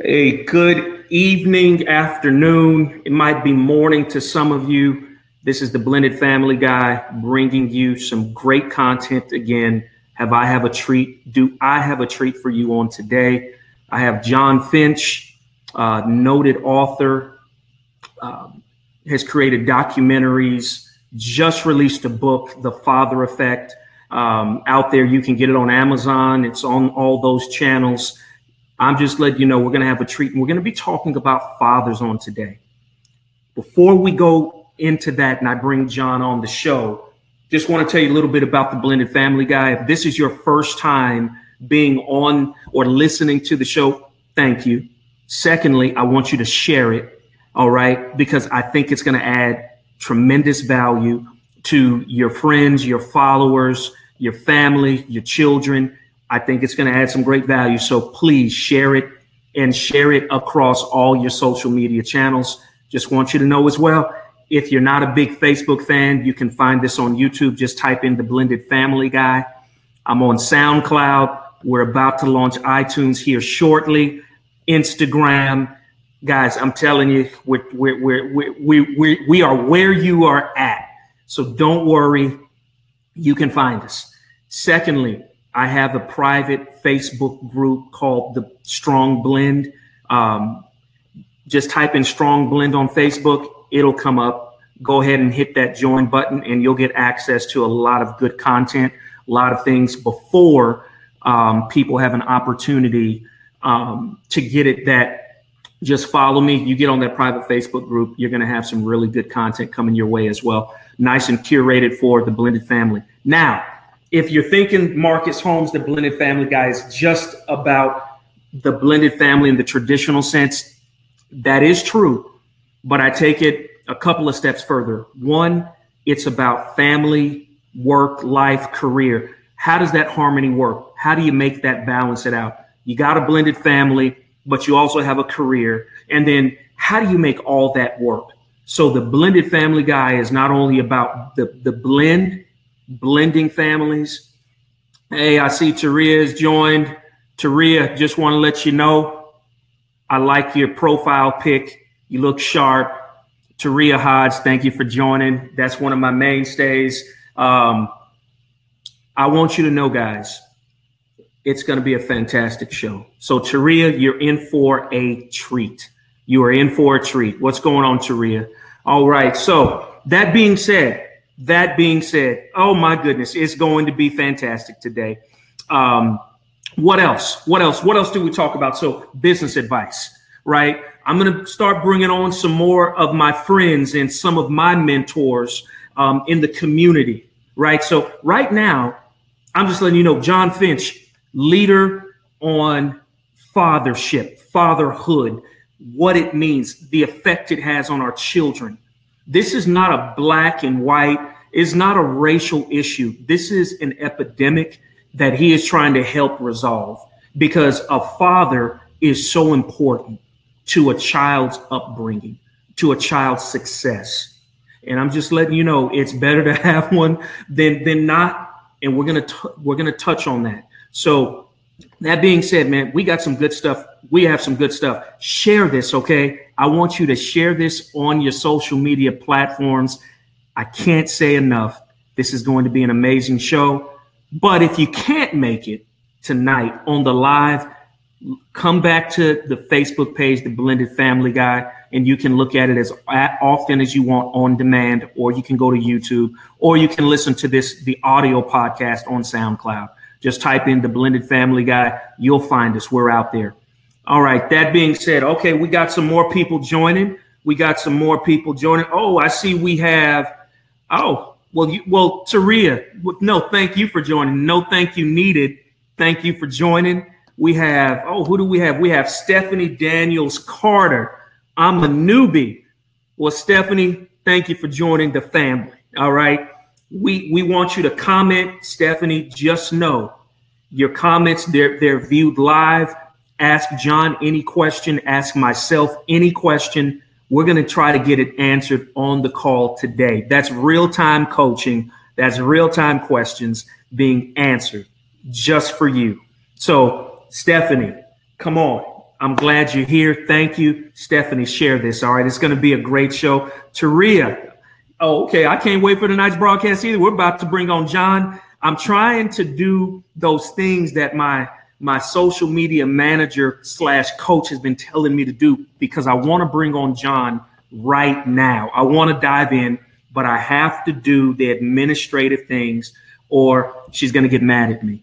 A good evening, afternoon. It might be morning to some of you. This is the Blended Family Guy bringing you some great content again. Have I have a treat? Do I have a treat for you on today? I have John Finch, uh, noted author, uh, has created documentaries, just released a book, The Father Effect. Um, out there, you can get it on Amazon. It's on all those channels. I'm just letting you know we're going to have a treat and we're going to be talking about fathers on today. Before we go into that and I bring John on the show, just want to tell you a little bit about the Blended Family Guy. If this is your first time being on or listening to the show, thank you. Secondly, I want you to share it, all right, because I think it's going to add tremendous value to your friends, your followers, your family, your children I think it's going to add some great value. So please share it and share it across all your social media channels. Just want you to know as well, if you're not a big Facebook fan, you can find this on YouTube. Just type in the Blended Family Guy. I'm on SoundCloud. We're about to launch iTunes here shortly. Instagram. Guys, I'm telling you, we're, we're, we're, we we we are where you are at. So don't worry. You can find us. Secondly, I have a private Facebook group called the Strong Blend. Um, just type in Strong Blend on Facebook, it'll come up. Go ahead and hit that join button, and you'll get access to a lot of good content, a lot of things before um, people have an opportunity um, to get it. That just follow me. You get on that private Facebook group, you're going to have some really good content coming your way as well. Nice and curated for the blended family. Now, if you're thinking Marcus Holmes, the blended family guy, is just about the blended family in the traditional sense, that is true. But I take it a couple of steps further. One, it's about family, work, life, career. How does that harmony work? How do you make that balance it out? You got a blended family, but you also have a career. And then how do you make all that work? So the blended family guy is not only about the, the blend blending families. Hey, I see Taria has joined. Taria, just want to let you know, I like your profile pic. You look sharp. Taria Hodge, thank you for joining. That's one of my mainstays. Um, I want you to know, guys, it's going to be a fantastic show. So, Taria, you're in for a treat. You are in for a treat. What's going on, Taria? All right. So, that being said, that being said, oh my goodness, it's going to be fantastic today. Um, what else? What else? What else do we talk about? So, business advice, right? I'm going to start bringing on some more of my friends and some of my mentors um, in the community, right? So, right now, I'm just letting you know, John Finch, leader on fathership, fatherhood, what it means, the effect it has on our children, this is not a black and white, it's not a racial issue. This is an epidemic that he is trying to help resolve because a father is so important to a child's upbringing, to a child's success. And I'm just letting you know it's better to have one than than not. And we're gonna we're gonna touch on that. So that being said, man, we got some good stuff. We have some good stuff. Share this, okay? I want you to share this on your social media platforms. I can't say enough. This is going to be an amazing show. But if you can't make it tonight on the live, come back to the Facebook page, The Blended Family Guy, and you can look at it as often as you want on demand, or you can go to YouTube, or you can listen to this, the audio podcast on SoundCloud. Just type in The Blended Family Guy. You'll find us. We're out there. All right. That being said, okay, we got some more people joining. We got some more people joining. Oh, I see we have. Oh, well, you, well, Taria. No, thank you for joining. No, thank you needed. Thank you for joining. We have. Oh, who do we have? We have Stephanie Daniels Carter. I'm a newbie. Well, Stephanie, thank you for joining the family. All right. We we want you to comment, Stephanie. Just know your comments. They're they're viewed live ask John any question, ask myself any question. We're going to try to get it answered on the call today. That's real time coaching. That's real time questions being answered just for you. So, Stephanie, come on. I'm glad you're here. Thank you, Stephanie. Share this. All right, it's going to be a great show. Taria, oh, okay. I can't wait for tonight's broadcast either. We're about to bring on John. I'm trying to do those things that my my social media manager slash coach has been telling me to do because I want to bring on John right now. I want to dive in, but I have to do the administrative things or she's going to get mad at me.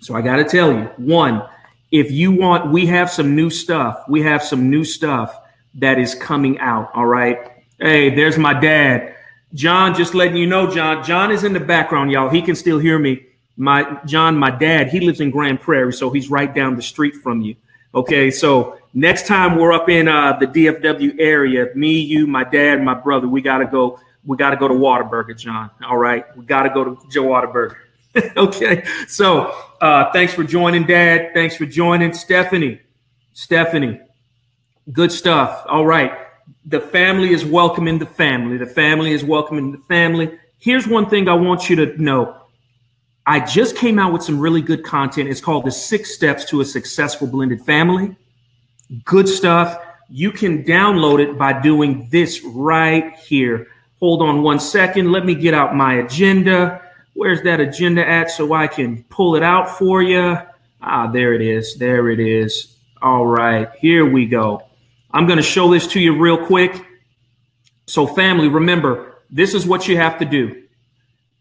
So I got to tell you, one, if you want, we have some new stuff. We have some new stuff that is coming out. All right. Hey, there's my dad. John, just letting you know, John. John is in the background, y'all. He can still hear me. My John, my dad, he lives in Grand Prairie, so he's right down the street from you. Okay, so next time we're up in uh, the DFW area, me, you, my dad, my brother, we gotta go. We gotta go to Whataburger, John. All right, we gotta go to Joe Whataburger. okay, so uh, thanks for joining, Dad. Thanks for joining, Stephanie. Stephanie, good stuff. All right, the family is welcoming the family. The family is welcoming the family. Here's one thing I want you to know. I just came out with some really good content. It's called The Six Steps to a Successful Blended Family. Good stuff. You can download it by doing this right here. Hold on one second. Let me get out my agenda. Where's that agenda at so I can pull it out for you? Ah, there it is. There it is. All right, here we go. I'm going to show this to you real quick. So, family, remember, this is what you have to do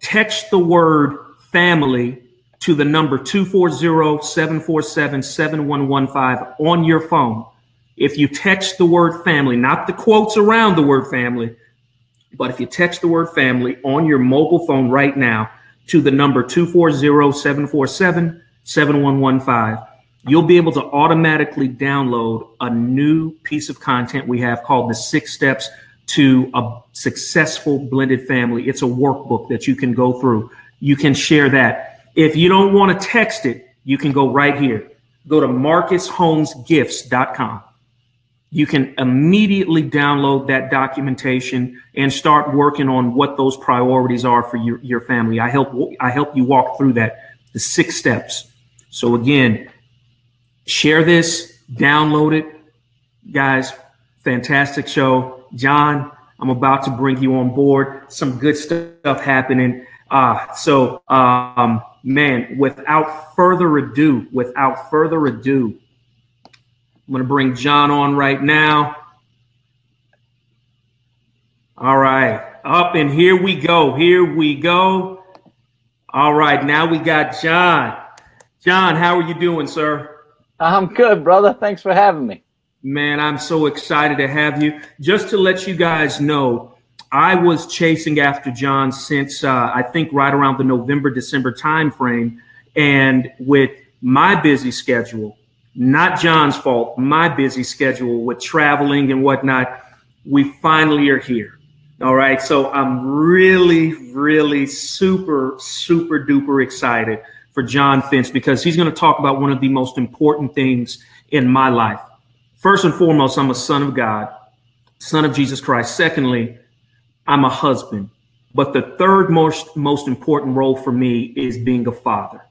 text the word family to the number 240 747 7115 on your phone. If you text the word family, not the quotes around the word family, but if you text the word family on your mobile phone right now, to the number 240-747-7115. You'll be able to automatically download a new piece of content we have called the six steps to a successful blended family. It's a workbook that you can go through. You can share that. If you don't want to text it, you can go right here. Go to marcusholmesgifts.com you can immediately download that documentation and start working on what those priorities are for your, your family. I help I help you walk through that, the six steps. So again, share this, download it. Guys, fantastic show. John, I'm about to bring you on board. Some good stuff happening. Uh, so um, man, without further ado, without further ado, I'm going to bring John on right now. All right, up and here we go. Here we go. All right, now we got John. John, how are you doing, sir? I'm good, brother. Thanks for having me. Man, I'm so excited to have you. Just to let you guys know, I was chasing after John since uh, I think right around the November December timeframe, and with my busy schedule, not John's fault, my busy schedule with traveling and whatnot. We finally are here. All right. So I'm really, really super, super duper excited for John Finch because he's going to talk about one of the most important things in my life. First and foremost, I'm a son of God, son of Jesus Christ. Secondly, I'm a husband. But the third most most important role for me is being a father.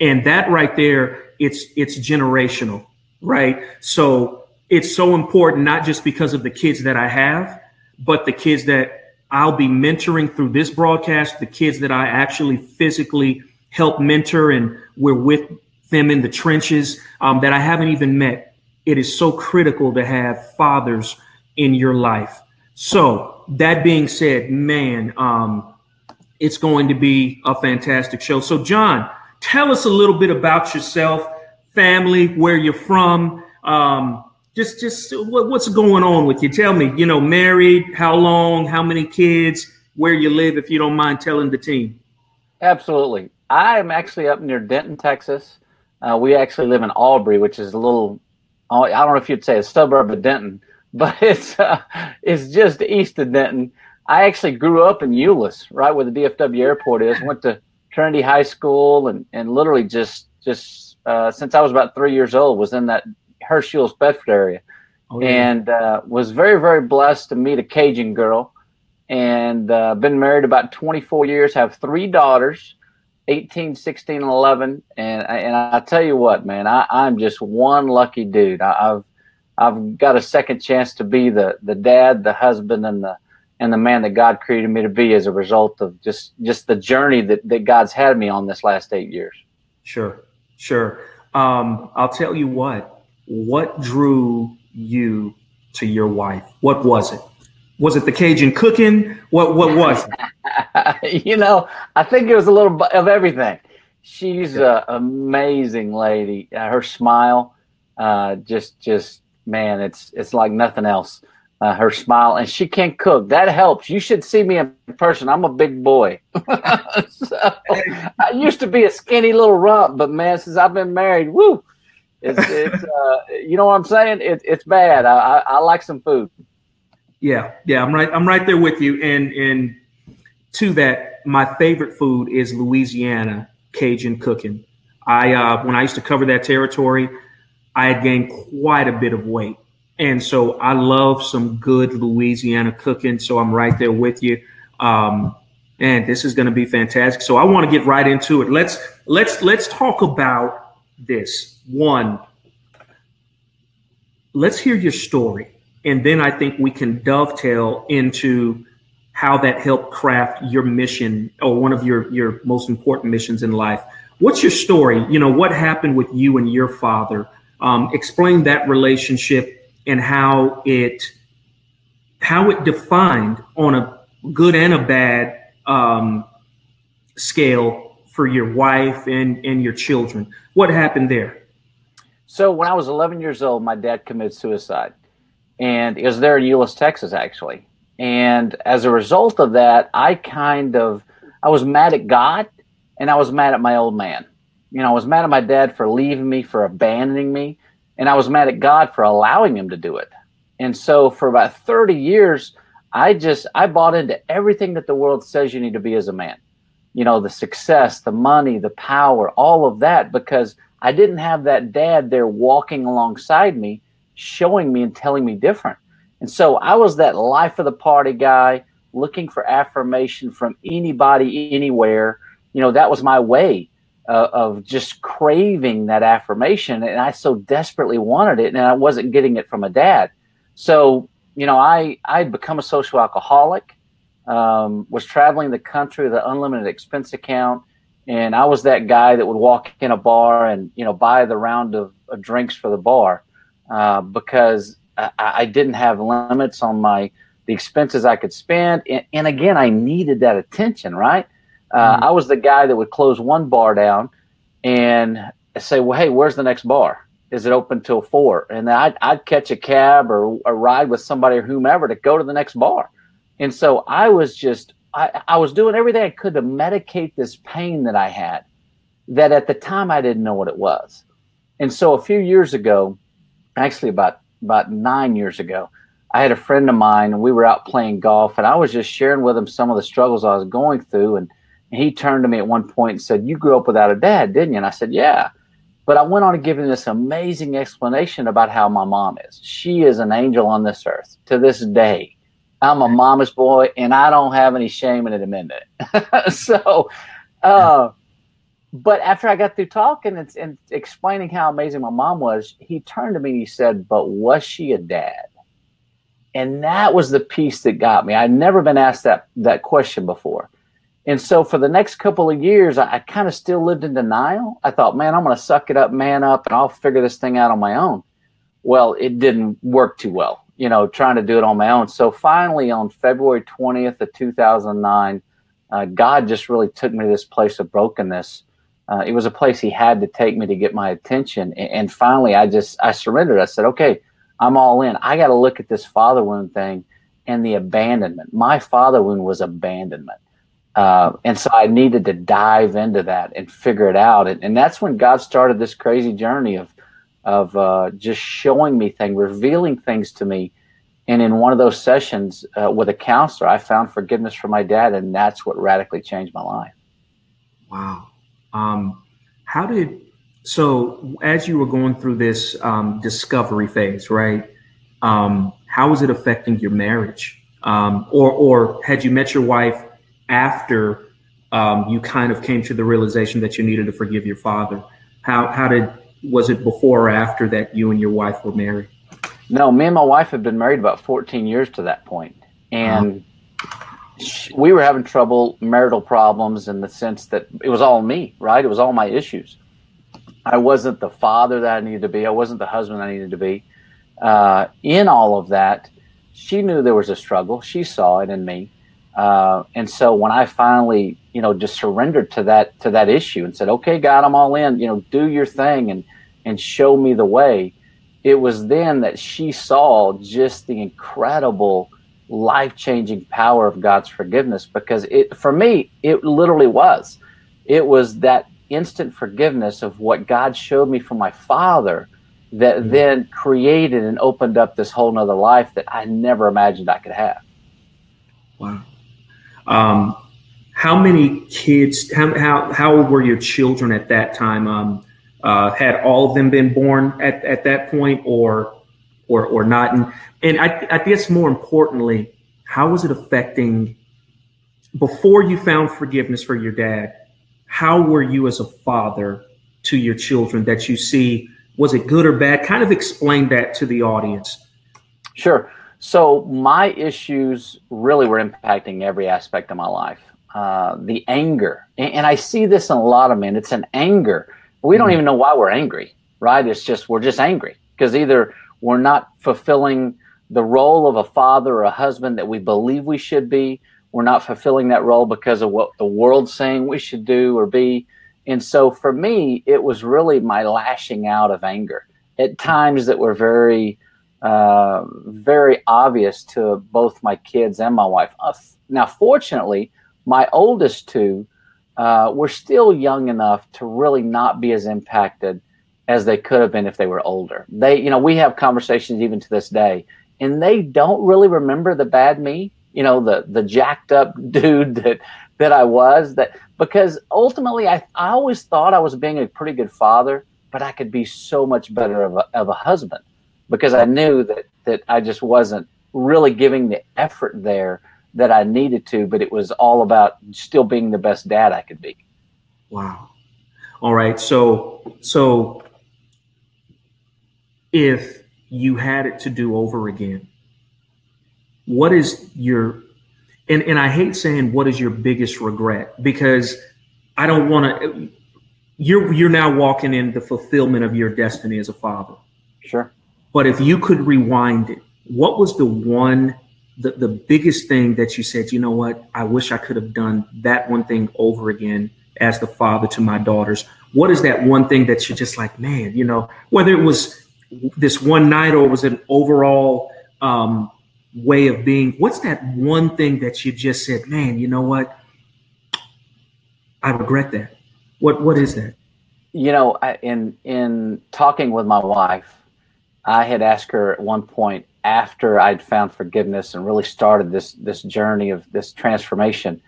And that right there it's it's generational, right? So it's so important not just because of the kids that I have, but the kids that I'll be mentoring through this broadcast, the kids that I actually physically help mentor and we're with them in the trenches um, that I haven't even met. It is so critical to have fathers in your life. So that being said, man, um, it's going to be a fantastic show. So, John, Tell us a little bit about yourself, family, where you're from. Um, just, just what, what's going on with you? Tell me. You know, married, how long, how many kids, where you live, if you don't mind telling the team. Absolutely. I am actually up near Denton, Texas. Uh, we actually live in Aubrey, which is a little, I don't know if you'd say a suburb of Denton, but it's uh, it's just east of Denton. I actually grew up in Euless, right where the DFW airport is. Went to Trinity High School, and and literally just just uh, since I was about three years old was in that Hurst-Euless-Bedford area, oh, yeah. and uh, was very very blessed to meet a Cajun girl, and uh, been married about 24 years, have three daughters, 18, 16, and 11. And, and I tell you what, man, I, I'm just one lucky dude. I, I've, I've got a second chance to be the, the dad, the husband, and the, and the man that God created me to be as a result of just, just the journey that, that God's had me on this last eight years. Sure. Sure. Um, I'll tell you what, what drew you to your wife? What was it? Was it the Cajun cooking? What what was it? you know, I think it was a little of everything. She's an amazing lady. Uh, her smile, uh, just just man, it's it's like nothing else. Uh, her smile, and she can't cook. That helps. You should see me in person. I'm a big boy. so, I used to be a skinny little rump, but man, since I've been married, woo, it's, it's uh, you know what I'm saying? It, it's bad. I, I, I like some food. Yeah, yeah, I'm right. I'm right there with you. And and to that, my favorite food is Louisiana Cajun cooking. I uh, when I used to cover that territory, I had gained quite a bit of weight, and so I love some good Louisiana cooking. So I'm right there with you. Um, and this is going to be fantastic. So I want to get right into it. Let's let's let's talk about this. One, let's hear your story. And then I think we can dovetail into how that helped craft your mission or one of your, your most important missions in life. What's your story? You know, what happened with you and your father? Um, explain that relationship and how it how it defined on a good and a bad um, scale for your wife and, and your children. What happened there? So when I was 11 years old, my dad committed suicide, and it was there in Euless, Texas, actually. And as a result of that, I kind of I was mad at God, and I was mad at my old man. You know, I was mad at my dad for leaving me, for abandoning me, and I was mad at God for allowing him to do it. And so for about 30 years, I just I bought into everything that the world says you need to be as a man. You know, the success, the money, the power, all of that because I didn't have that dad there walking alongside me, showing me and telling me different. And so I was that life of the party guy looking for affirmation from anybody, anywhere. You know, that was my way uh, of just craving that affirmation. And I so desperately wanted it, and I wasn't getting it from a dad. So, you know, I, I'd become a social alcoholic, um, was traveling the country with an unlimited expense account and I was that guy that would walk in a bar and you know buy the round of, of drinks for the bar uh, because I, I, didn't have limits on my the expenses I could spend, and, and again I needed that attention. Right, uh, mm-hmm. I was the guy that would close one bar down and say, "Well, hey, where's the next bar? Is it open till four? And then I'd, I'd catch a cab or a ride with somebody or whomever to go to the next bar. And so I was just I, I was doing everything I could to medicate this pain that I had that at the time I didn't know what it was. And so a few years ago, actually about about nine years ago, I had a friend of mine and we were out playing golf and I was just sharing with him some of the struggles I was going through. And, and he turned to me at one point and said, You grew up without a dad, didn't you? And I said, Yeah. But I went on to give him this amazing explanation about how my mom is. She is an angel on this earth to this day. I'm a mama's boy, and I don't have any shame in it. so, uh, but after I got through talking and, and, explaining how amazing my mom was, he turned to me and he said, "But was she a dad?" And that was the piece that got me. I'd never been asked that that question before. And so for the next couple of years, I, I kind of still lived in denial. I thought, man, I'm going to suck it up, man up, and I'll figure this thing out on my own. Well, it didn't work too well you know, trying to do it on my own. So finally, on February 20th of 2009, uh, God just really took me to this place of brokenness. Uh, it was a place He had to take me to get my attention. And, and finally, I just I surrendered. I said, "Okay, I'm all in. I got to look at this father wound thing and the abandonment. My father wound was abandonment." Uh, and so I needed to dive into that and figure it out. And, and that's when God started this crazy journey of of uh, just showing me things, revealing things to me. And in one of those sessions uh, with a counselor, I found forgiveness for my dad, and that's what radically changed my life. Wow. Um, how did so as you were going through this um, discovery phase, right? Um, how was it affecting your marriage? Um, or or had you met your wife after um, you kind of came to the realization that you needed to forgive your father. How how did was it before or after that you and your wife were married? No, me and my wife had been married about 14 years to that point, and uh-huh. we were having trouble, marital problems, in the sense that it was all me, right? It was all my issues. I wasn't the father that I needed to be. I wasn't the husband I needed to be. Uh, in all of that, she knew there was a struggle. She saw it in me, uh, and so when I finally, you know, just surrendered to that to that issue and said, "Okay, God, I'm all in. You know, do your thing and and show me the way." it was then that she saw just the incredible life changing power of God's forgiveness because it for me it literally was it was that instant forgiveness of what God showed me from my father that mm-hmm. then created and opened up this whole nother life that I never imagined I could have. Wow. Um, how many kids, how, how, how old were your children at that time? Um, uh, had all of them been born at, at that point or or or not? And and I, I guess more importantly, how was it affecting before you found forgiveness for your dad? How were you as a father to your children that you see? Was it good or bad? Kind of explain that to the audience. Sure. So my issues really were impacting every aspect of my life. Uh, the anger, and, and I see this in a lot of men. It's an anger we don't mm-hmm. even know why we're angry, right? It's just we're just angry because either we're not fulfilling the role of a father or a husband that we believe we should be. We're not fulfilling that role because of what the world's saying we should do or be. And so for me, it was really my lashing out of anger at times that were very, uh, very obvious to both my kids and my wife. Uh, now, fortunately, my oldest two uh, were still young enough to really not be as impacted as they could have been if they were older. They, you know, we have conversations even to this day, and they don't really remember the bad me, you know, the the jacked up dude that that I was. That because ultimately, I I always thought I was being a pretty good father, but I could be so much better of a, of a husband because I knew that that I just wasn't really giving the effort there that I needed to, but it was all about still being the best dad I could be. Wow. All right. So, so if you had it to do over again, what is your, and, and I hate saying what is your biggest regret because I don't want to, you're, you're now walking in the fulfillment of your destiny as a father. Sure. But if you could rewind it, what was the one the, the biggest thing that you said, you know what, I wish I could have done that one thing over again as the father to my daughters? What is that one thing that you're just like, man, you know, whether it was this one night or was an overall um, way of being, what's that one thing that you just said, man, you know what? I regret that. What what is that? You know, I, in in talking with my wife, I had asked her at one point, after I'd found forgiveness and really started this this journey of this transformation,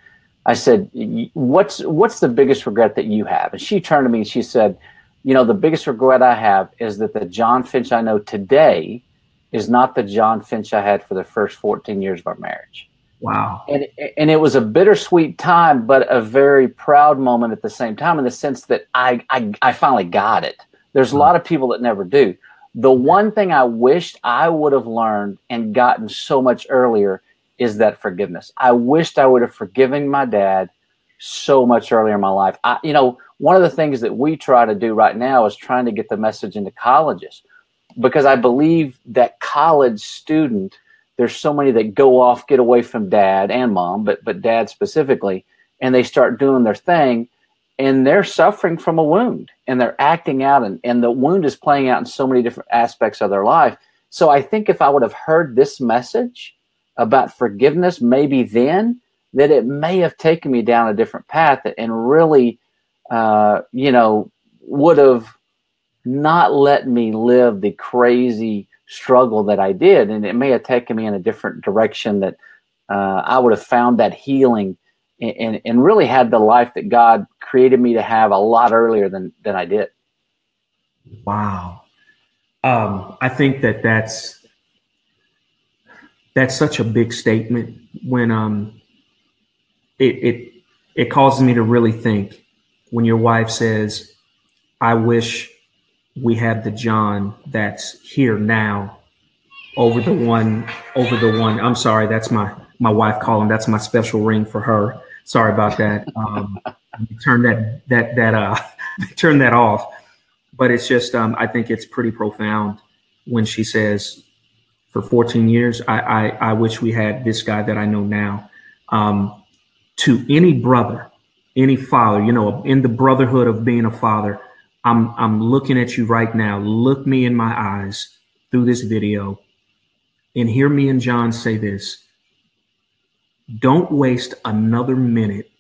I said, "What's what's the biggest regret that you have?" And she turned to me and she said, "You know, the biggest regret I have is that the John Finch I know today is not the John Finch I had for the first 14 years of our marriage." Wow. And and it was a bittersweet time, but a very proud moment at the same time, in the sense that I I, I finally got it. There's a mm-hmm. lot of people that never do. The one thing I wished I would have learned and gotten so much earlier is that forgiveness. I wished I would have forgiven my dad so much earlier in my life. I, you know, one of the things that we try to do right now is trying to get the message into colleges because I believe that college student, there's so many that go off, get away from dad and mom, but but dad specifically, and they start doing their thing and they're suffering from a wound and they're acting out and, and the wound is playing out in so many different aspects of their life. So i think if i would have heard this message about forgiveness maybe then that it may have taken me down a different path and really uh, you know would have not let me live the crazy struggle that i did. And it may have taken me in a different direction that uh, i would have found that healing and, and really had the life that God created me to have a lot earlier than, than I did. Wow. Um, I think that that's, that's such a big statement when, um, it, it, it causes me to really think when your wife says, I wish we had the John that's here now over the one over the one. I'm sorry, that's my my wife calling. That's my special ring for her. Sorry about that. Um, turn that that that uh turn that off. But it's just um, I think it's pretty profound when she says, "For 14 years, I I, I wish we had this guy that I know now." Um, to any brother, any father, you know, in the brotherhood of being a father, I'm I'm looking at you right now. Look me in my eyes through this video and hear me and John say this. Don't waste another minute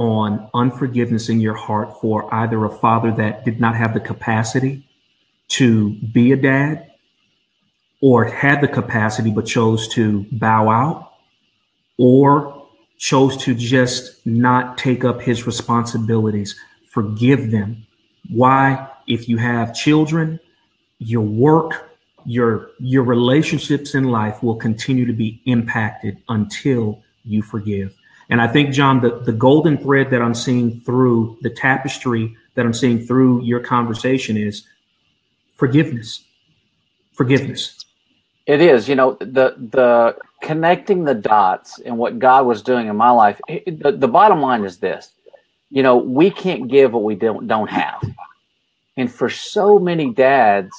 on unforgiveness in your heart for either a father that did not have the capacity to be a dad or had the capacity but chose to bow out or chose to just not take up his responsibilities. Forgive them. Why? If you have children, your work, your your relationships in life will continue to be impacted until you forgive. And I think, John, the, the golden thread that I'm seeing through the tapestry that I'm seeing through your conversation is forgiveness. Forgiveness. It is, you know, the the connecting the dots and what God was doing in my life. It, the, the bottom line is this: you know, we can't give what we don't don't have, and for so many dads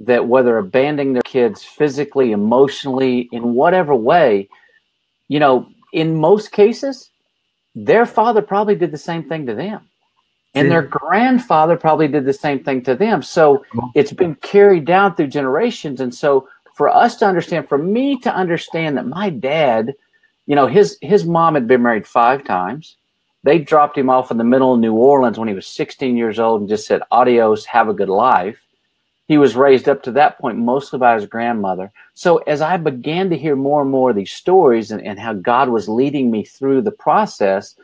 that whether abandoning their kids physically, emotionally, in whatever way, you know, in most cases, their father probably did the same thing to them. And their grandfather probably did the same thing to them. So it's been carried down through generations. And so for us to understand, for me to understand that my dad, you know, his his mom had been married five times. They dropped him off in the middle of New Orleans when he was 16 years old and just said, adios, have a good life. He was raised up to that point mostly by his grandmother. So as I began to hear more and more of these stories and, and how God was leading me through the process,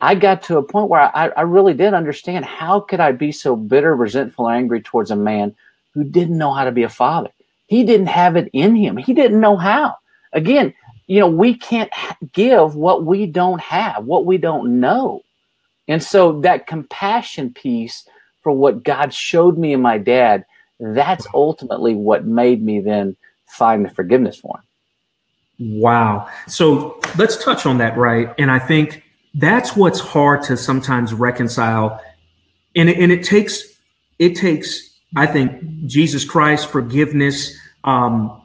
I got to a point where I, I really did understand how could I be so bitter, resentful, angry towards a man who didn't know how to be a father. He didn't have it in him. He didn't know how. Again, you know, we can't give what we don't have, what we don't know. And so that compassion piece for what God showed me in my dad – that's ultimately what made me then find the forgiveness for him. Wow. So let's touch on that, right? And I think that's what's hard to sometimes reconcile. And it, and it takes, it takes, I think, Jesus Christ, forgiveness. Um,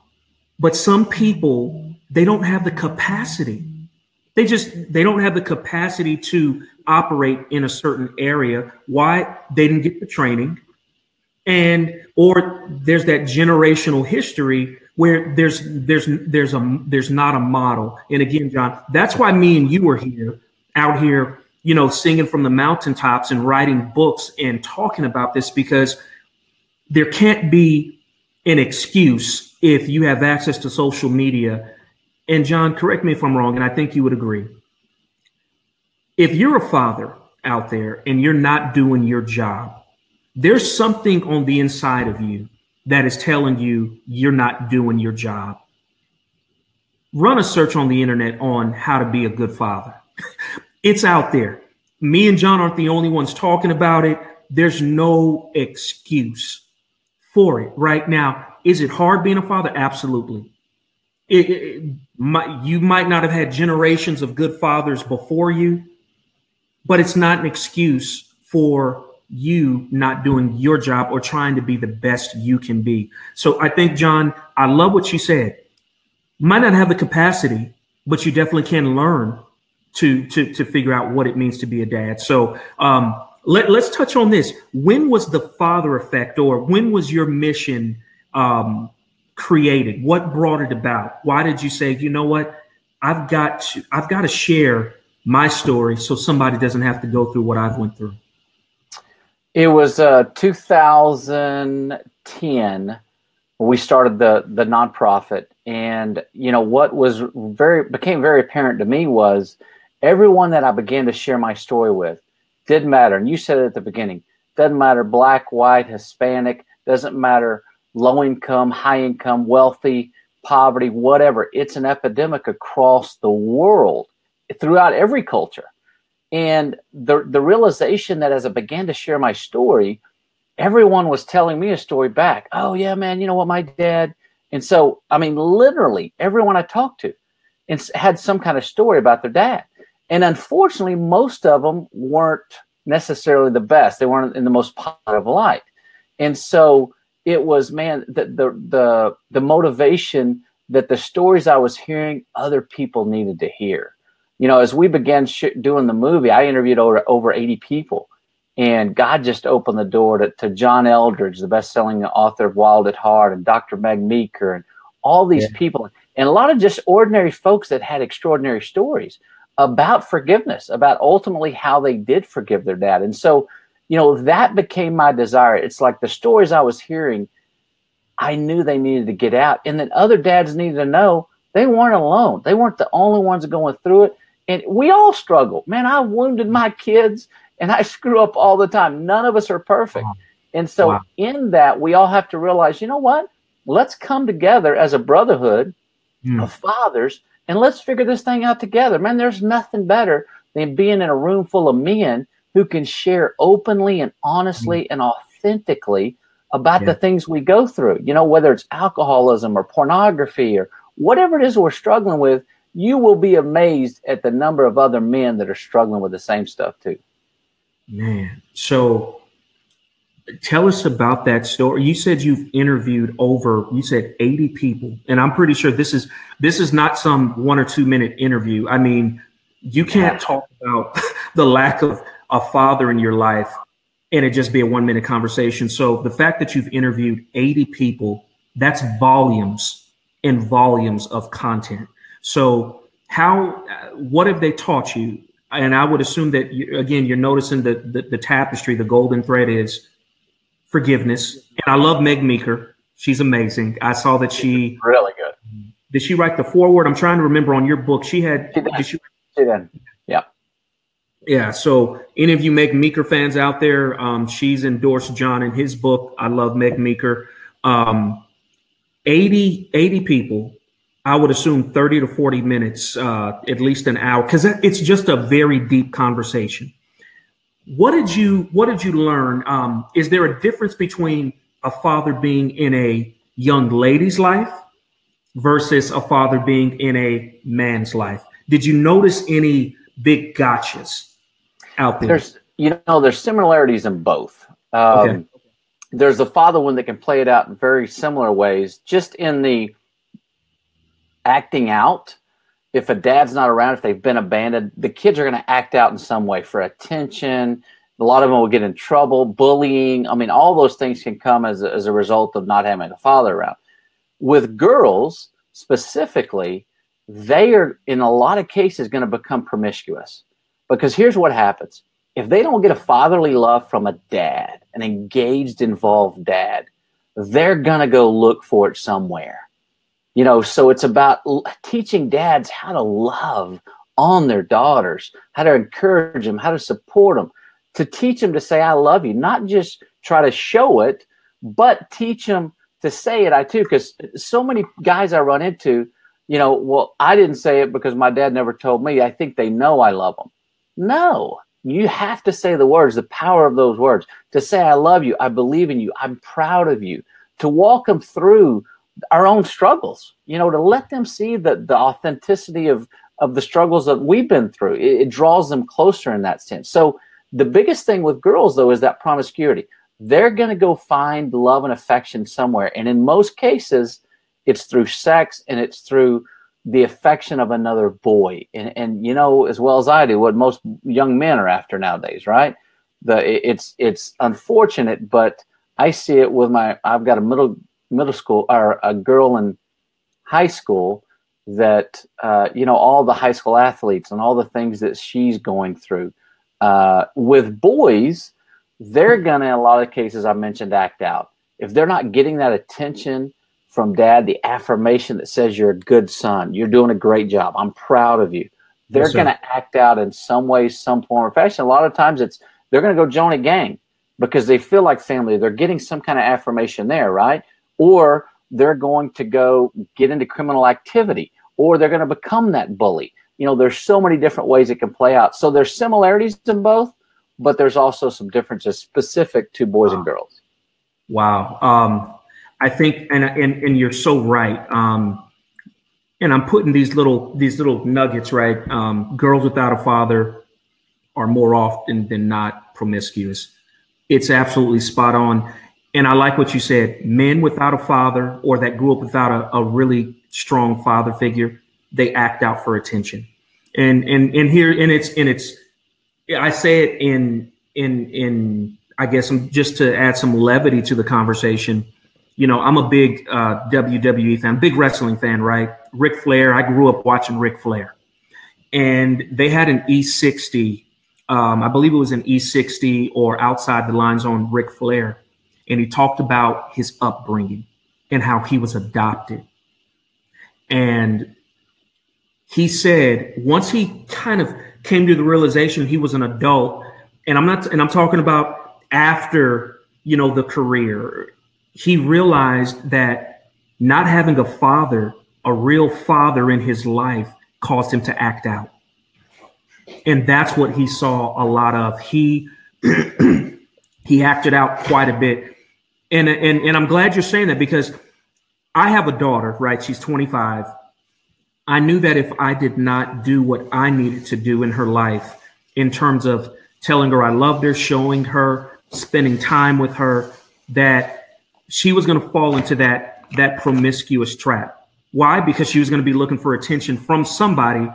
but some people, they don't have the capacity. They just, they don't have the capacity to operate in a certain area. Why? They didn't get the training and or there's that generational history where there's there's there's a there's not a model. And again john that's why me and you are here out here you know singing from the mountaintops and writing books and talking about this because there can't be an excuse if you have access to social media. And john correct me if i'm wrong and i think you would agree. If you're a father out there and you're not doing your job there's something on the inside of you that is telling you you're not doing your job. Run a search on the internet on how to be a good father. it's out there. Me and John aren't the only ones talking about it. There's no excuse for it right now. Is it hard being a father? Absolutely. It, it, my, you might not have had generations of good fathers before you, but it's not an excuse for you not doing your job or trying to be the best you can be. So I think, John, I love what you said. Might not have the capacity, but you definitely can learn to to to figure out what it means to be a dad. So um, let let's touch on this. When was the father effect, or when was your mission um, created? What brought it about? Why did you say, you know what, I've got to I've got to share my story so somebody doesn't have to go through what I've went through? It was uh, 2010 we started the the nonprofit, and you know what was very became very apparent to me was everyone that I began to share my story with didn't matter. And you said it at the beginning. Doesn't matter black, white, Hispanic. Doesn't matter low income, high income, wealthy, poverty, whatever. It's an epidemic across the world, throughout every culture. And the the realization that as I began to share my story, everyone was telling me a story back. Oh yeah, man, you know what, my dad. And so, I mean, literally everyone I talked to and had some kind of story about their dad. And unfortunately, most of them weren't necessarily the best. They weren't in the most positive light. And so it was, man, the the the, the motivation that the stories I was hearing, other people needed to hear. You know, as we began sh- doing the movie, I interviewed over over 80 people, and God just opened the door to, to John Eldredge, the best-selling author of Wild at Heart, and Dr. Meg Meeker, and all these yeah. people, and a lot of just ordinary folks that had extraordinary stories about forgiveness, about ultimately how they did forgive their dad. And so, you know, that became my desire. It's like the stories I was hearing, I knew they needed to get out, and that other dads needed to know they weren't alone. They weren't the only ones going through it. And we all struggle. Man, I wounded my kids and I screw up all the time. None of us are perfect. Wow. And so, wow. in that, we all have to realize you know what? Let's come together as a brotherhood mm. of fathers and let's figure this thing out together. Man, there's nothing better than being in a room full of men who can share openly and honestly mm. and authentically about yeah. the things we go through. You know, whether it's alcoholism or pornography or whatever it is we're struggling with, you will be amazed at the number of other men that are struggling with the same stuff too. Man, so tell us about that story. You said you've interviewed over you said 80 people and i'm pretty sure this is this is not some one or two minute interview. I mean you can't talk about the lack of a father in your life and it just be a one minute conversation. So the fact that you've interviewed 80 people that's volumes and volumes of content so how what have they taught you and i would assume that you, again you're noticing that the, the tapestry the golden thread is forgiveness. And I love Meg Meeker. She's amazing. I saw that she really good. Did she write the foreword? I'm trying to remember on your book. She had. She did. Did she, she did. Yeah. Yeah. So any of you Meg Meeker fans out there, um, she's endorsed John in his book. I love Meg Meeker. Um, 80, 80 people. I would assume 30 to 40 minutes, uh, at least an hour, because it's just a very deep conversation. What did you What did you learn? Um, is there a difference between a father being in a young lady's life versus a father being in a man's life? Did you notice any big gotchas out there? There's, you know, there's similarities in both. Um, okay. There's the father one that can play it out in very similar ways, just in the acting out if a dad's not around, if they've been abandoned, the kids are going to act out in some way for attention. A lot of them will get in trouble, bullying. I mean, all those things can come as a, as a result of not having a father around. With girls specifically, they are in a lot of cases going to become promiscuous because here's what happens if they don't get a fatherly love from a dad, an engaged, involved dad, they're going to go look for it somewhere you know so it's about teaching dads how to love on their daughters how to encourage them how to support them to teach them to say i love you not just try to show it but teach them to say it. I too because so many guys i run into you know well i didn't say it because my dad never told me. I think they know i love them no. You have to say the words the power of those words. To say i love you. I believe in you. I'm proud of you. To walk them through our own struggles you know to let them see the the authenticity of of the struggles that we've been through. It, it draws them closer in that sense. So the biggest thing with girls though is that promiscuity. They're going to go find love and affection somewhere. And in most cases it's through sex and it's through the affection of another boy. And and you know as well as i do what most young men are after nowadays right? The it's it's unfortunate but i see it with my i've got a middle middle school or a girl in high school that uh, you know all the high school athletes and all the things that she's going through uh, with boys they're gonna in a lot of cases i mentioned act out. If they're not getting that attention from dad the affirmation that says you're a good son you're doing a great job i'm proud of you they're yes, gonna act out in some way some form or fashion. A lot of times it's they're gonna go join a gang because they feel like family. They're getting some kind of affirmation there right or they're going to go get into criminal activity or they're going to become that bully you know, there's so many different ways it can play out. So there's similarities in both, but there's also some differences specific to boys and girls. Wow. Um, I think, and, and, and you're so right. Um, and I'm putting these little, these little nuggets, right? Um, girls without a father are more often than not promiscuous. It's absolutely spot on. And I like what you said. Men without a father or that grew up without a, a really strong father figure, they act out for attention. And and and here and it's and it's I say it in in in I guess I'm just to add some levity to the conversation. You know, I'm a big uh, WWE fan, big wrestling fan, right? Ric Flair. I grew up watching Ric Flair, and they had an E60. Um, I believe it was an E60 or outside the lines on Ric Flair, and he talked about his upbringing and how he was adopted. And he said once he kind of came to the realization he was an adult, and I'm not, and I'm talking about after you know the career, he realized that not having a father, a real father in his life, caused him to act out, and that's what he saw a lot of. He he acted out quite a bit, and and and I'm glad you're saying that because I have a daughter, right? She's 25 I knew that if I did not do what I needed to do in her life, in terms of telling her I loved her, showing her, spending time with her, that she was going to fall into that that promiscuous trap. Why? Because she was going to be looking for attention from somebody,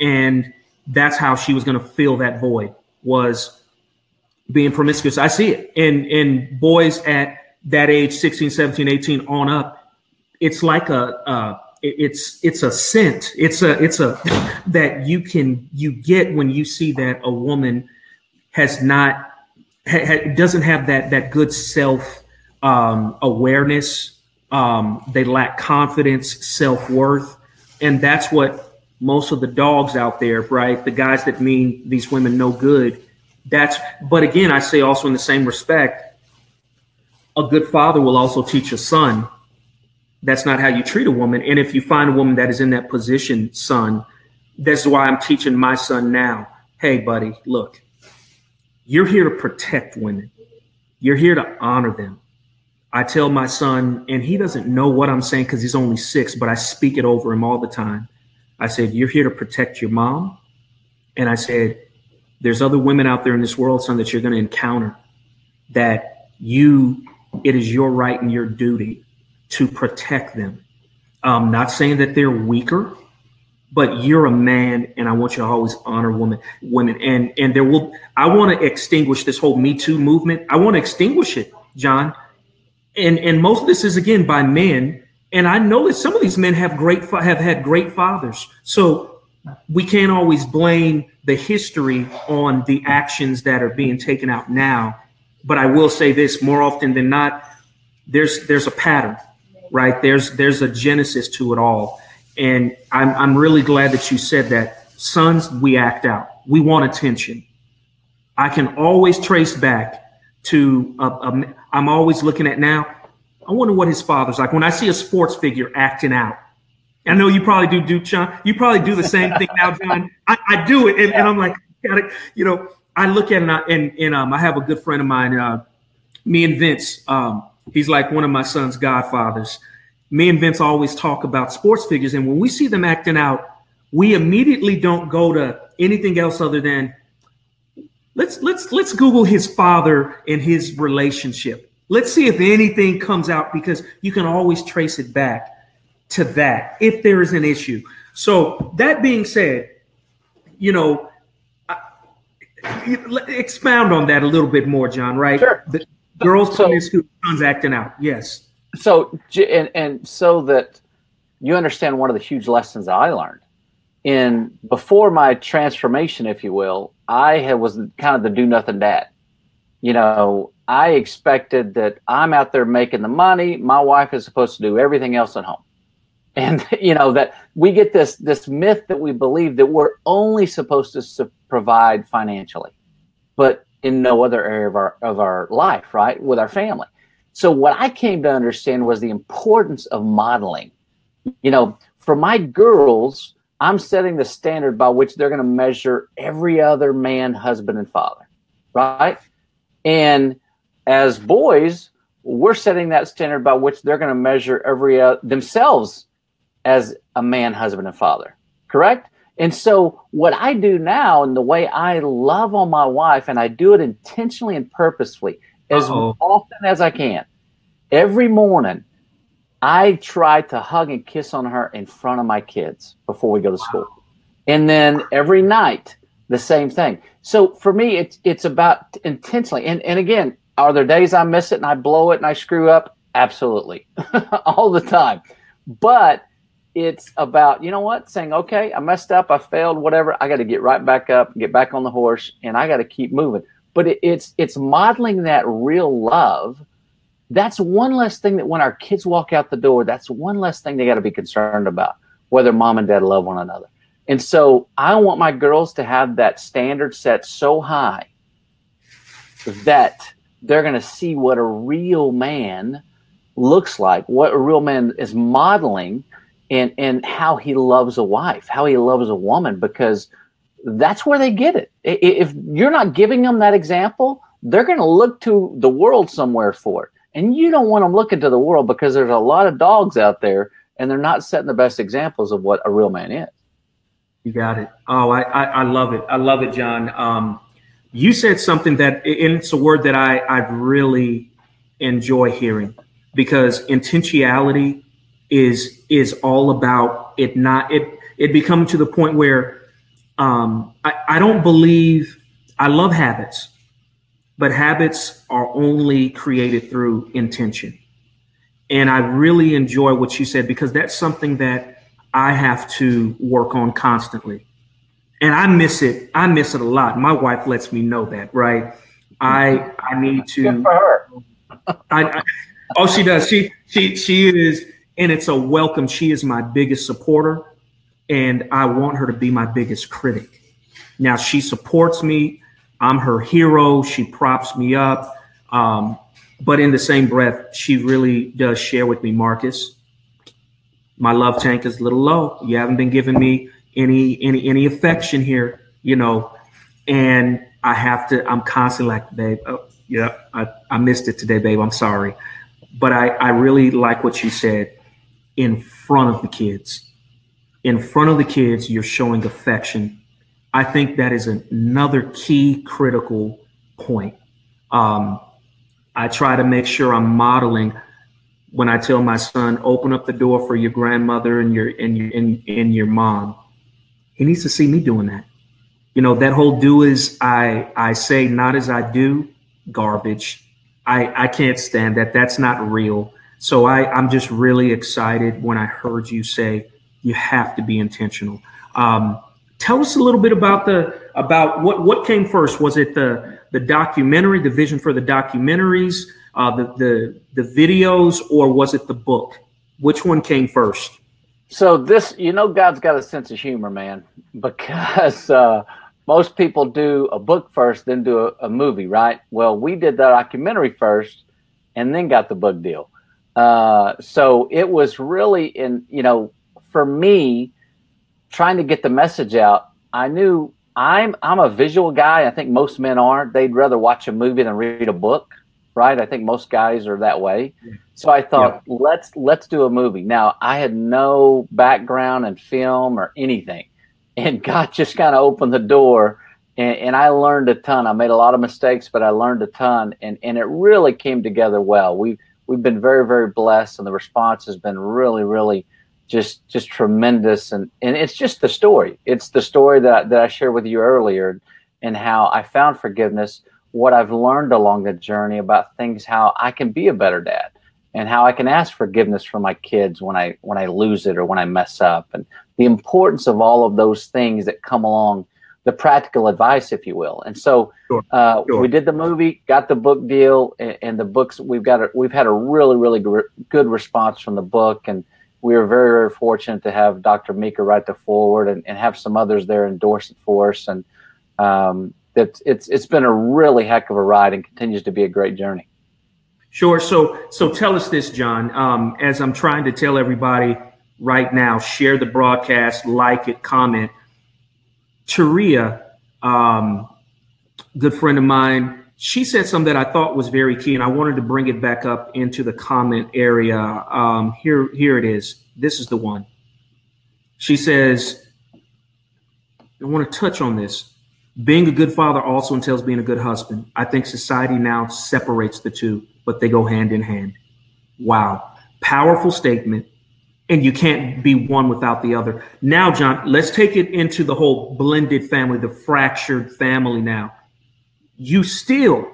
and that's how she was going to fill that void was being promiscuous. I see it in in boys at that age, 16, 17, 18 on up. It's like a, a it's it's a scent it's a it's a that you can you get when you see that a woman has not ha, doesn't have that that good self um, awareness um, they lack confidence self-worth and that's what most of the dogs out there right the guys that mean these women no good that's but again i say also in the same respect a good father will also teach a son that's not how you treat a woman. And if you find a woman that is in that position, son, that's why I'm teaching my son now. Hey, buddy, look, you're here to protect women. You're here to honor them. I tell my son, and he doesn't know what I'm saying because he's only six, but I speak it over him all the time. I said, You're here to protect your mom. And I said, There's other women out there in this world, son, that you're going to encounter that you, it is your right and your duty to protect them. Um, not saying that they're weaker, but you're a man, and I want you to always honor women. Women, and and there will. I want to extinguish this whole Me Too movement. I want to extinguish it, John. And and most of this is again by men. And I know that some of these men have great have had great fathers. So we can't always blame the history on the actions that are being taken out now. But I will say this: more often than not, there's there's a pattern right? There's there's a genesis to it all, and I'm I'm really glad that you said that. Sons, we act out. We want attention. I can always trace back to a, a, I'm always looking at now. I wonder what his father's like when I see a sports figure acting out. I know you probably do, do John. You probably do the same thing now, John. I, I do it, and, and I'm like, you know, I look at and, I, and, and um, I have a good friend of mine, uh, me and Vince. Um, He's like one of my son's godfathers. Me and Vince always talk about sports figures, and when we see them acting out, we immediately don't go to anything else other than let's let's let's Google his father and his relationship. Let's see if anything comes out because you can always trace it back to that if there is an issue. So that being said, you know, expound on that a little bit more, John. Right? Sure. The, Girls so, playing school, sons acting out. Yes. So and and so that you understand one of the huge lessons that I learned in before my transformation, if you will, I had, was kind of the do nothing dad. You know, I expected that I'm out there making the money. My wife is supposed to do everything else at home. And you know that we get this this myth that we believe that we're only supposed to provide financially, but in no other area of our of our life, right? With our family. So what I came to understand was the importance of modeling. You know, for my girls, I'm setting the standard by which they're going to measure every other man, husband, and father, right? And as boys, we're setting that standard by which they're going to measure every uh, themselves as a man, husband, and father, correct? And so, what I do now, and the way I love on my wife, and I do it intentionally and purposefully, as Uh-oh. often as I can, every morning, I try to hug and kiss on her in front of my kids before we go to school. And then every night, the same thing. So for me, it's it's about intentionally. And and again, are there days I miss it and I blow it and I screw up? Absolutely, all the time. But it's about you know what saying okay i messed up i failed whatever i got to get right back up get back on the horse and i got to keep moving but it, it's it's modeling that real love that's one less thing that when our kids walk out the door, that's one less thing they got to be concerned about, whether mom and dad love one another. And so I want my girls to have that standard set so high that they're going to see what a real man looks like, what a real man is modeling, and, and how he loves a wife, how he loves a woman, because that's where they get it. If you're not giving them that example, they're going to look to the world somewhere for it. And you don't want them looking to the world because there's a lot of dogs out there and they're not setting the best examples of what a real man is. You got it. Oh, I, I, I love it. I love it, John. Um, you said something that, and it's a word that I, I really enjoy hearing because intentionality is is all about it not it it becoming to the point where um, I, I don't believe I love habits but habits are only created through intention. And I really enjoy what you said because that's something that I have to work on constantly. And I miss it. I miss it a lot. My wife lets me know that, right? I I need to I, I, oh she does. She she she is and it's a welcome. She is my biggest supporter and I want her to be my biggest critic. Now she supports me I'm her hero. She props me up. Um, but in the same breath, she really does share with me, Marcus. My love tank is a little low. You haven't been giving me any any any affection here, you know. And I have to. I'm constantly like, babe. Oh, yeah, I, I missed it today, babe. I'm sorry. But I I really like what you said. In front of the kids, in front of the kids, you're showing affection I think that is another key critical point. Um, I try to make sure I'm modeling when I tell my son, open up the door for your grandmother and your and your and, and your mom. He needs to see me doing that. You know, that whole do as I I say, not as I do, garbage. I I can't stand that. That's not real. So I, I'm just really excited when I heard you say you have to be intentional. Um, Tell us a little bit about the about what what came first. Was it the the documentary, the vision for the documentaries, uh, the the the videos, or was it the book? Which one came first? So this, you know, God's got a sense of humor, man, because uh, most people do a book first, then do a, a, movie, right? Well, we did the documentary first, and then got the book deal. Uh, so it was really in, you know, for me, trying to get the message out, I knew I'm I'm a visual guy. I think most men aren't. They'd rather watch a movie than read a book, right? I think most guys are that way. So I thought yeah. let's let's do a movie. Now I had no background in film or anything, and God just kind of opened the door. And, and, I learned a ton. I made a lot of mistakes, but I learned a ton, and, and it really came together well. We've we've been very very blessed, and the response has been really really just just tremendous. And and it's just the story. It's the story that that I shared with you earlier and how I found forgiveness what I've learned along the journey about things how I can be a better dad and how I can ask forgiveness for my kids when I when I lose it or when I mess up and the importance of all of those things that come along the practical advice if you will and so sure. Uh, sure. we did the movie got the book deal and, and the books we've got a, we've had a really really good response from the book and we were very, very fortunate to have Dr. Meeker write the foreword and, and have some others there endorse it for us. And um, it's, it's, it's been a really heck of a ride and continues to be a great journey. Sure. So, so tell us this, John, um, as I'm trying to tell everybody, right now. Share the broadcast, like it, comment. Taria, um, good friend of mine, she said something that I thought was very key, and I wanted to bring it back up into the comment area. Um, here, here it is. This is the one. She says, I want to touch on this. Being a good father also entails being a good husband. I think society now separates the two, but they go hand in hand. Wow. Powerful statement. And you can't be one without the other. Now, John, let's take it into the whole blended family, the fractured family now. You still,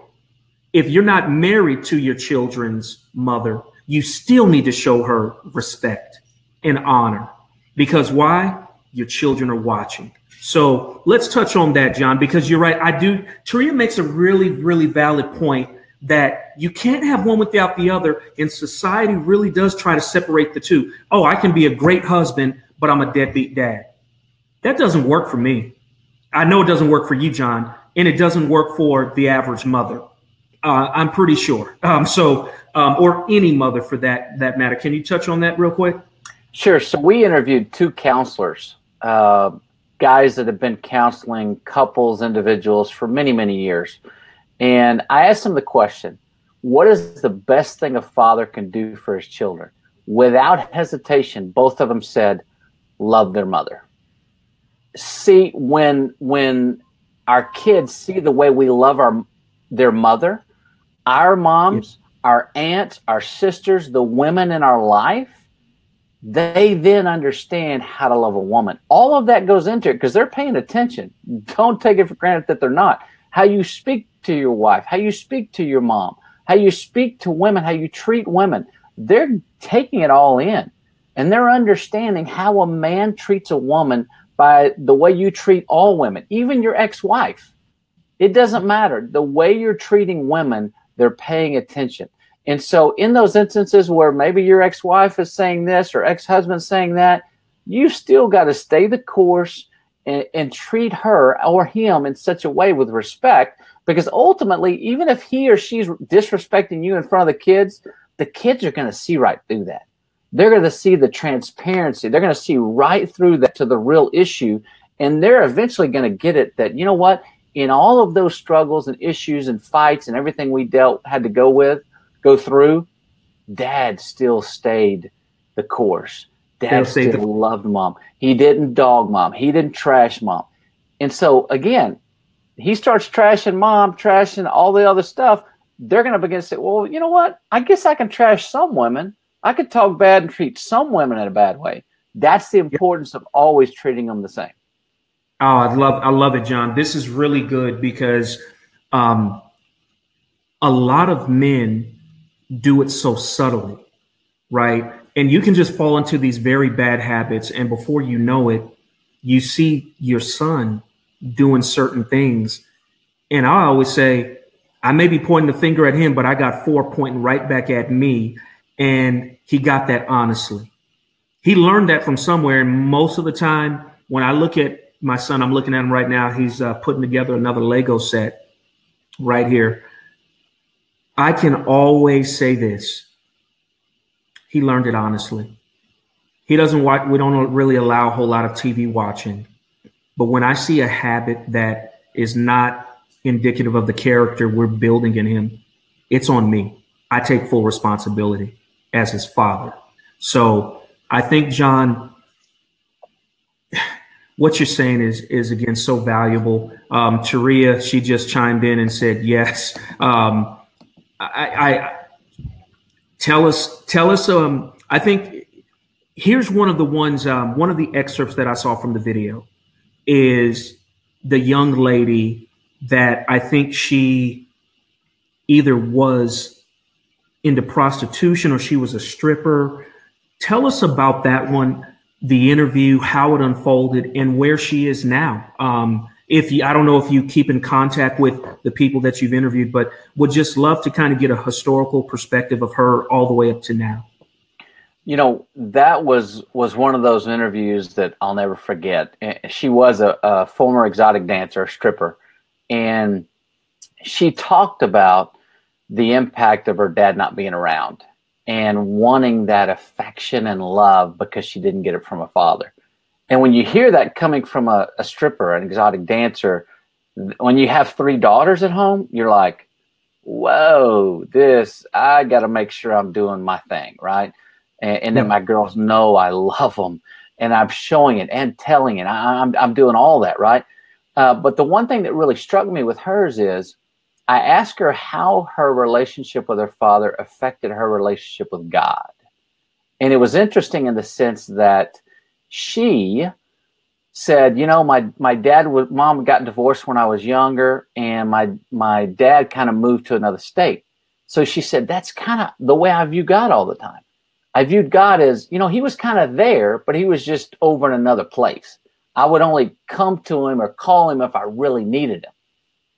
if you're not married to your children's mother, you still need to show her respect and honor. Because why? Your children are watching. So let's touch on that, John, because you're right. I do. Taria makes a really, really valid point that you can't have one without the other. And society really does try to separate the two. Oh, I can be a great husband, but I'm a deadbeat dad. That doesn't work for me. I know it doesn't work for you, John, and it doesn't work for the average mother. Uh, I'm pretty sure. Um, so, um, or any mother for that that matter. Can you touch on that real quick? Sure. So we interviewed two counselors. Uh, guys that have been counseling couples, individuals for many, many years. And I asked them the question what is the best thing a father can do for his children? Without hesitation, both of them said, love their mother. See, when when our kids see the way we love our their mother, our moms, yes. our aunts, our sisters, the women in our life, they then understand how to love a woman. All of that goes into it because they're paying attention. Don't take it for granted that they're not. How you speak to your wife, how you speak to your mom, how you speak to women, how you treat women. They're taking it all in and they're understanding how a man treats a woman by the way you treat all women, even your ex wife. It doesn't matter. The way you're treating women, they're paying attention. And so, in those instances where maybe your ex wife is saying this or ex husband saying that, you still got to stay the course and, and, treat her or him in such a way with respect. Because ultimately, even if he or she's disrespecting you in front of the kids, the kids are going to see right through that. They're going to see the transparency. They're going to see right through that to the real issue. And they're eventually going to get it that, you know what? In all of those struggles and issues and fights and everything we dealt had to go with, go through, dad still stayed the course. Dad still the- loved mom. He didn't dog mom. He didn't trash mom. And so again, he starts trashing mom, trashing all the other stuff. They're going to begin to say, well, you know what? I guess I can trash some women. I could talk bad and treat some women in a bad way. That's the importance of always treating them the same. Oh, I love, I love it, John. This is really good because um, a lot of men do it so subtly, right? And you can just fall into these very bad habits. And before you know it, you see your son doing certain things. And I always say, I may be pointing the finger at him, but I got four pointing right back at me. And he got that honestly. He learned that from somewhere. And most of the time, when I look at my son, I'm looking at him right now, he's uh, putting together another Lego set right here. I can always say this. He learned it honestly. He doesn't watch, we don't really allow a whole lot of TV watching. But when I see a habit that is not indicative of the character we're building in him, it's on me. I take full responsibility as his father. So I think, John, what you're saying is is again so valuable. Um, Taria, she just chimed in and said yes. Um, I, I tell us tell us. Um, I think here's one of the ones. Um, one of the excerpts that I saw from the video is the young lady that I think she either was into prostitution or she was a stripper. Tell us about that one, the interview, how it unfolded, and where she is now. Um, if you, I don't know if you keep in contact with the people that you've interviewed, but would just love to kind of get a historical perspective of her all the way up to now. You know, that was was one of those interviews that I'll never forget. Eh, she was a, a former exotic dancer, stripper, and she talked about the impact of her dad not being around and wanting that affection and love because she didn't get it from a father. And when you hear that coming from a, a stripper, an exotic dancer, when you have three daughters at home, you're like, whoa, this, I got to make sure I'm doing my thing, right? And, and then my girls know I love them and I'm showing it and telling it. I, am I'm, I'm doing all that, right? Uh, but the one thing that really struck me with hers is I asked her how her relationship with her father affected her relationship with God. And it was interesting in the sense that she said, you know, my my dad was mom got divorced when I was younger, and my my dad kind of moved to another state. So she said, that's kind of the way I view God all the time. I viewed God as, you know, he was kind of there, but he was just over in another place. I would only come to him or call him if I really needed him.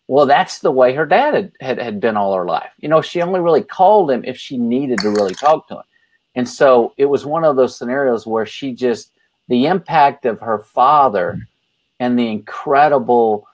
Well, that's the way her dad had, had, had been all her life. You know, she only really called him if she needed to really talk to him. And so it was one of those scenarios where she just, the impact of her father and the incredible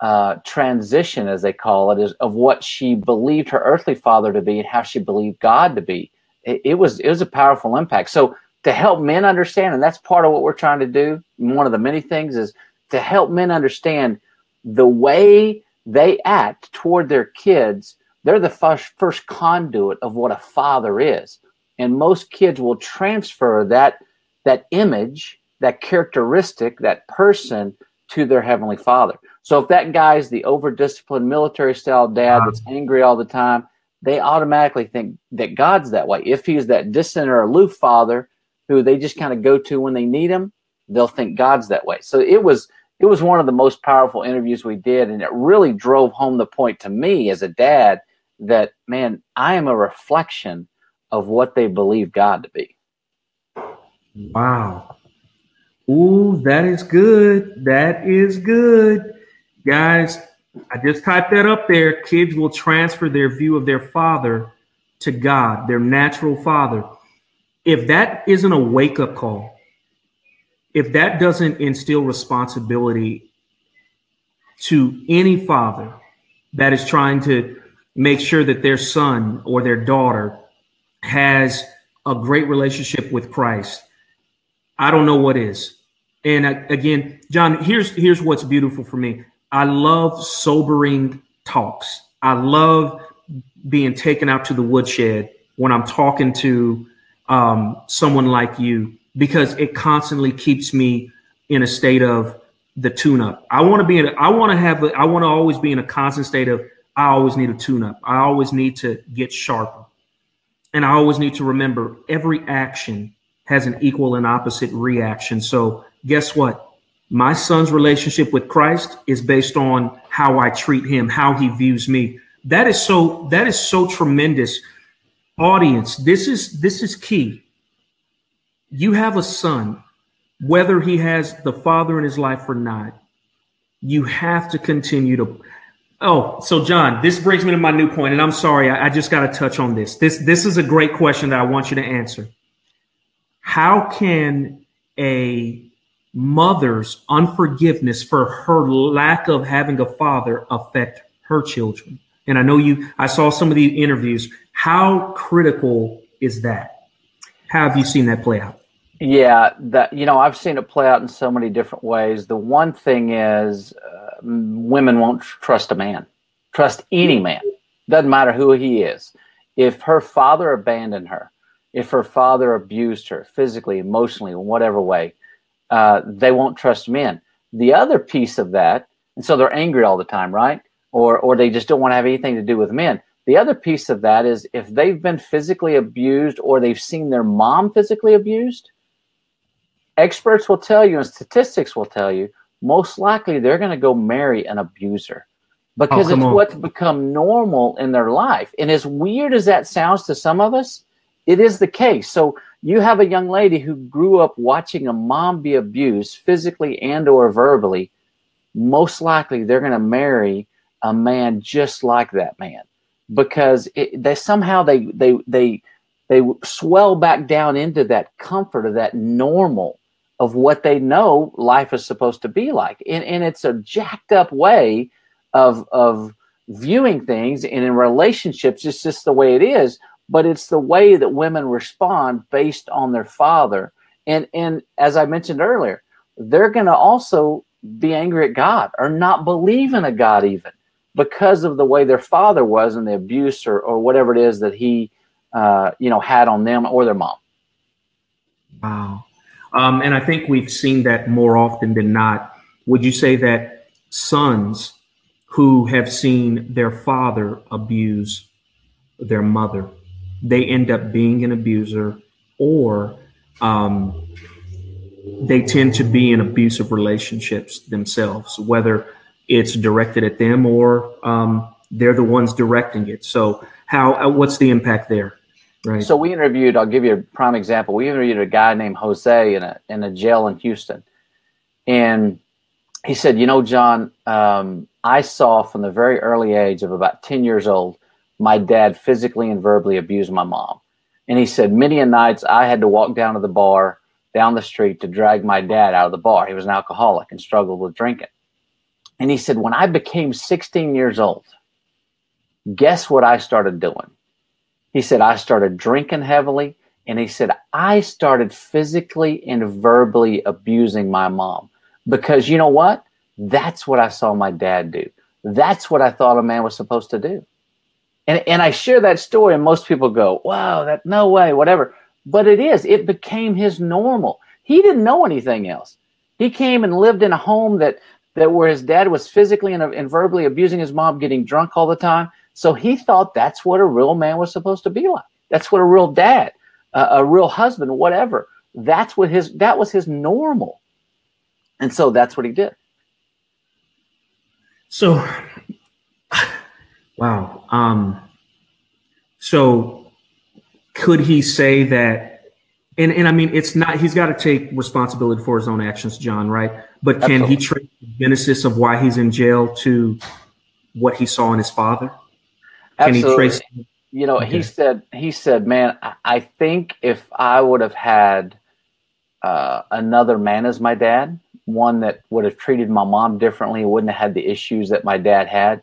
uh, transition, as they call it, is of what she believed her earthly father to be and how she believed God to be it, it was it was a powerful impact. So to help men understand, and that's part of what we're trying to do. One of the many things is to help men understand the way they act toward their kids. They're the first, first conduit of what a father is, and most kids will transfer that that image, that characteristic, that person to their heavenly father. So if that guy's the over disciplined military style dad that's angry all the time, they automatically think that God's that way. If he's that distant or aloof father who they just kind of go to when they need him, they'll think God's that way. So it was it was one of the most powerful interviews we did, and it really drove home the point to me as a dad that man, I am a reflection of what they believe God to be. Wow. Ooh, that is good. That is good. Guys, I just typed that up there. Kids will transfer their view of their father to God, their natural father. If that isn't a wake up call, if that doesn't instill responsibility to any father that is trying to make sure that their son or their daughter has a great relationship with Christ, I don't know what is. And uh, again, John, here's here's what's beautiful for me. I love sobering talks. I love being taken out to the woodshed when I'm talking to um, someone like you because it constantly keeps me in a state of the tune up. I want to be in, I want to have, I want to always be in a constant state of, I always need a tune up. I always need to get sharper. And I always need to remember every action has an equal and opposite reaction. So guess what? my son's relationship with Christ is based on how I treat him, how he views me. That is so that is so tremendous. Audience, this is this is key. You have a son, whether he has the father in his life or not. You have to continue to Oh, so John, this brings me to my new point, and I'm sorry, I, I just got to touch on this. This this is a great question that I want you to answer. How can a mother's unforgiveness for her lack of having a father affect her children. And I know you, I saw some of the interviews. How critical is that? How have you seen that play out? Yeah, that you know, I've seen it play out in so many different ways. The one thing is, uh, women won't trust a man, trust any man, doesn't matter who he is. If her father abandoned her, if her father abused her physically, emotionally, in whatever way, uh, they won't trust men. The other piece of that, and so they're angry all the time, right? Or or they just don't want to have anything to do with men. The other piece of that is if they've been physically abused or they've seen their mom physically abused, experts will tell you and statistics will tell you most likely they're going to go marry an abuser because oh, it's on. what's become normal in their life. And as weird as that sounds to some of us, it is the case. So you have a young lady who grew up watching a mom be abused physically and or verbally. Most likely they're going to marry a man just like that man because it, they somehow they they they they swell back down into that comfort of that normal of what they know life is supposed to be like. And, and it's a jacked up way of of viewing things and in relationships it's just the way it is but it's the way that women respond based on their father. And and as I mentioned earlier, they're going to also be angry at God or not believe in a God even because of the way their father was and the abuse or, or whatever it is that he uh, you know had on them or their mom. Wow. Um, and I think we've seen that more often than not. Would you say that sons who have seen their father abuse their mother, they end up being an abuser, or um, they tend to be in abusive relationships themselves, whether it's directed at them or um, they're the ones directing it. So, how uh, what's the impact there? Right. So we interviewed. I'll give you a prime example. We interviewed a guy named Jose in a in a jail in Houston, and he said, "You know, John, um, I saw from the very early age of about ten years old, my dad physically and verbally abused my mom." And he said, many a nights I had to walk down to the bar down the street to drag my dad out of the bar. He was an alcoholic and struggled with drinking. And he said, when I became 16 years old, guess what I started doing? He said, I started drinking heavily. And he said, I started physically and verbally abusing my mom because you know what? That's what I saw my dad do. That's what I thought a man was supposed to do. And, and I share that story, and most people go, wow, that no way, whatever. But it is, it became his normal. He didn't know anything else. He came and lived in a home that, that where his dad was physically and, and verbally abusing his mom, getting drunk all the time. So he thought that's what a real man was supposed to be like. That's what a real dad, uh, a real husband, whatever. That's what his that was his normal. And so that's what he did. So wow. Um so could he say that and, and I mean it's not he's got to take responsibility for his own actions, John, right? But can Absolutely. he trace the genesis of why he's in jail to what he saw in his father? Can Absolutely. Trace- you know, okay. he said, he said, man, I think if I would have had uh, another man as my dad, one that would have treated my mom differently, wouldn't have had the issues that my dad had,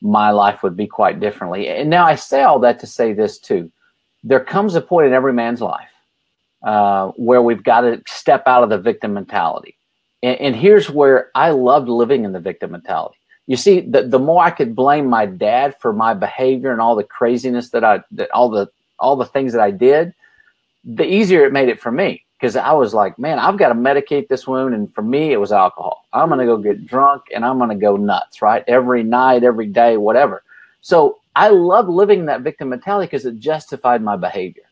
my life would be quite differently. And now I say all that to say this too. There comes a point in every man's life uh, where we've got to step out of the victim mentality. And, and here's where I loved living in the victim mentality you see, the, the more I could blame my dad for my behavior and all the craziness that I, that all the, all the things that I did, the easier it made it for me. Because I was like, man, I've got to medicate this wound. And for me, it was alcohol. I'm going to go get drunk and I'm going to go nuts, right? Every night, every day, whatever. So I love living that victim mentality because it justified my behavior.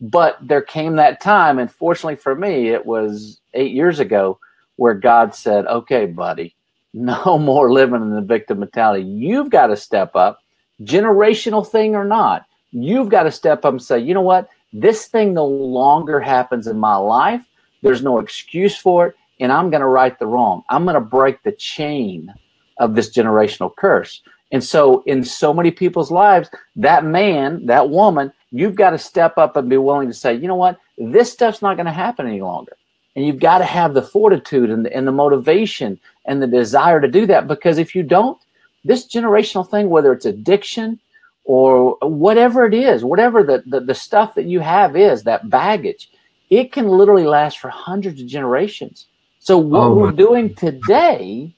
But there came that time, and fortunately for me, it was eight years ago, where God said, okay, buddy, no more living in the victim mentality. You've got to step up, generational thing or not. You've got to step up and say, you know what? This thing no longer happens in my life. There's no excuse for it. And I'm going to right the wrong. I'm going to break the chain of this generational curse. And so, in so many people's lives, that man, that woman, you've got to step up and be willing to say, you know what? This stuff's not going to happen any longer. And you've got to have the fortitude and the, and the motivation and the desire to do that because if you don't, this generational thing, whether it's addiction or whatever it is, whatever the, the, the stuff that you have is, that baggage, it can literally last for hundreds of generations. So what oh we're doing today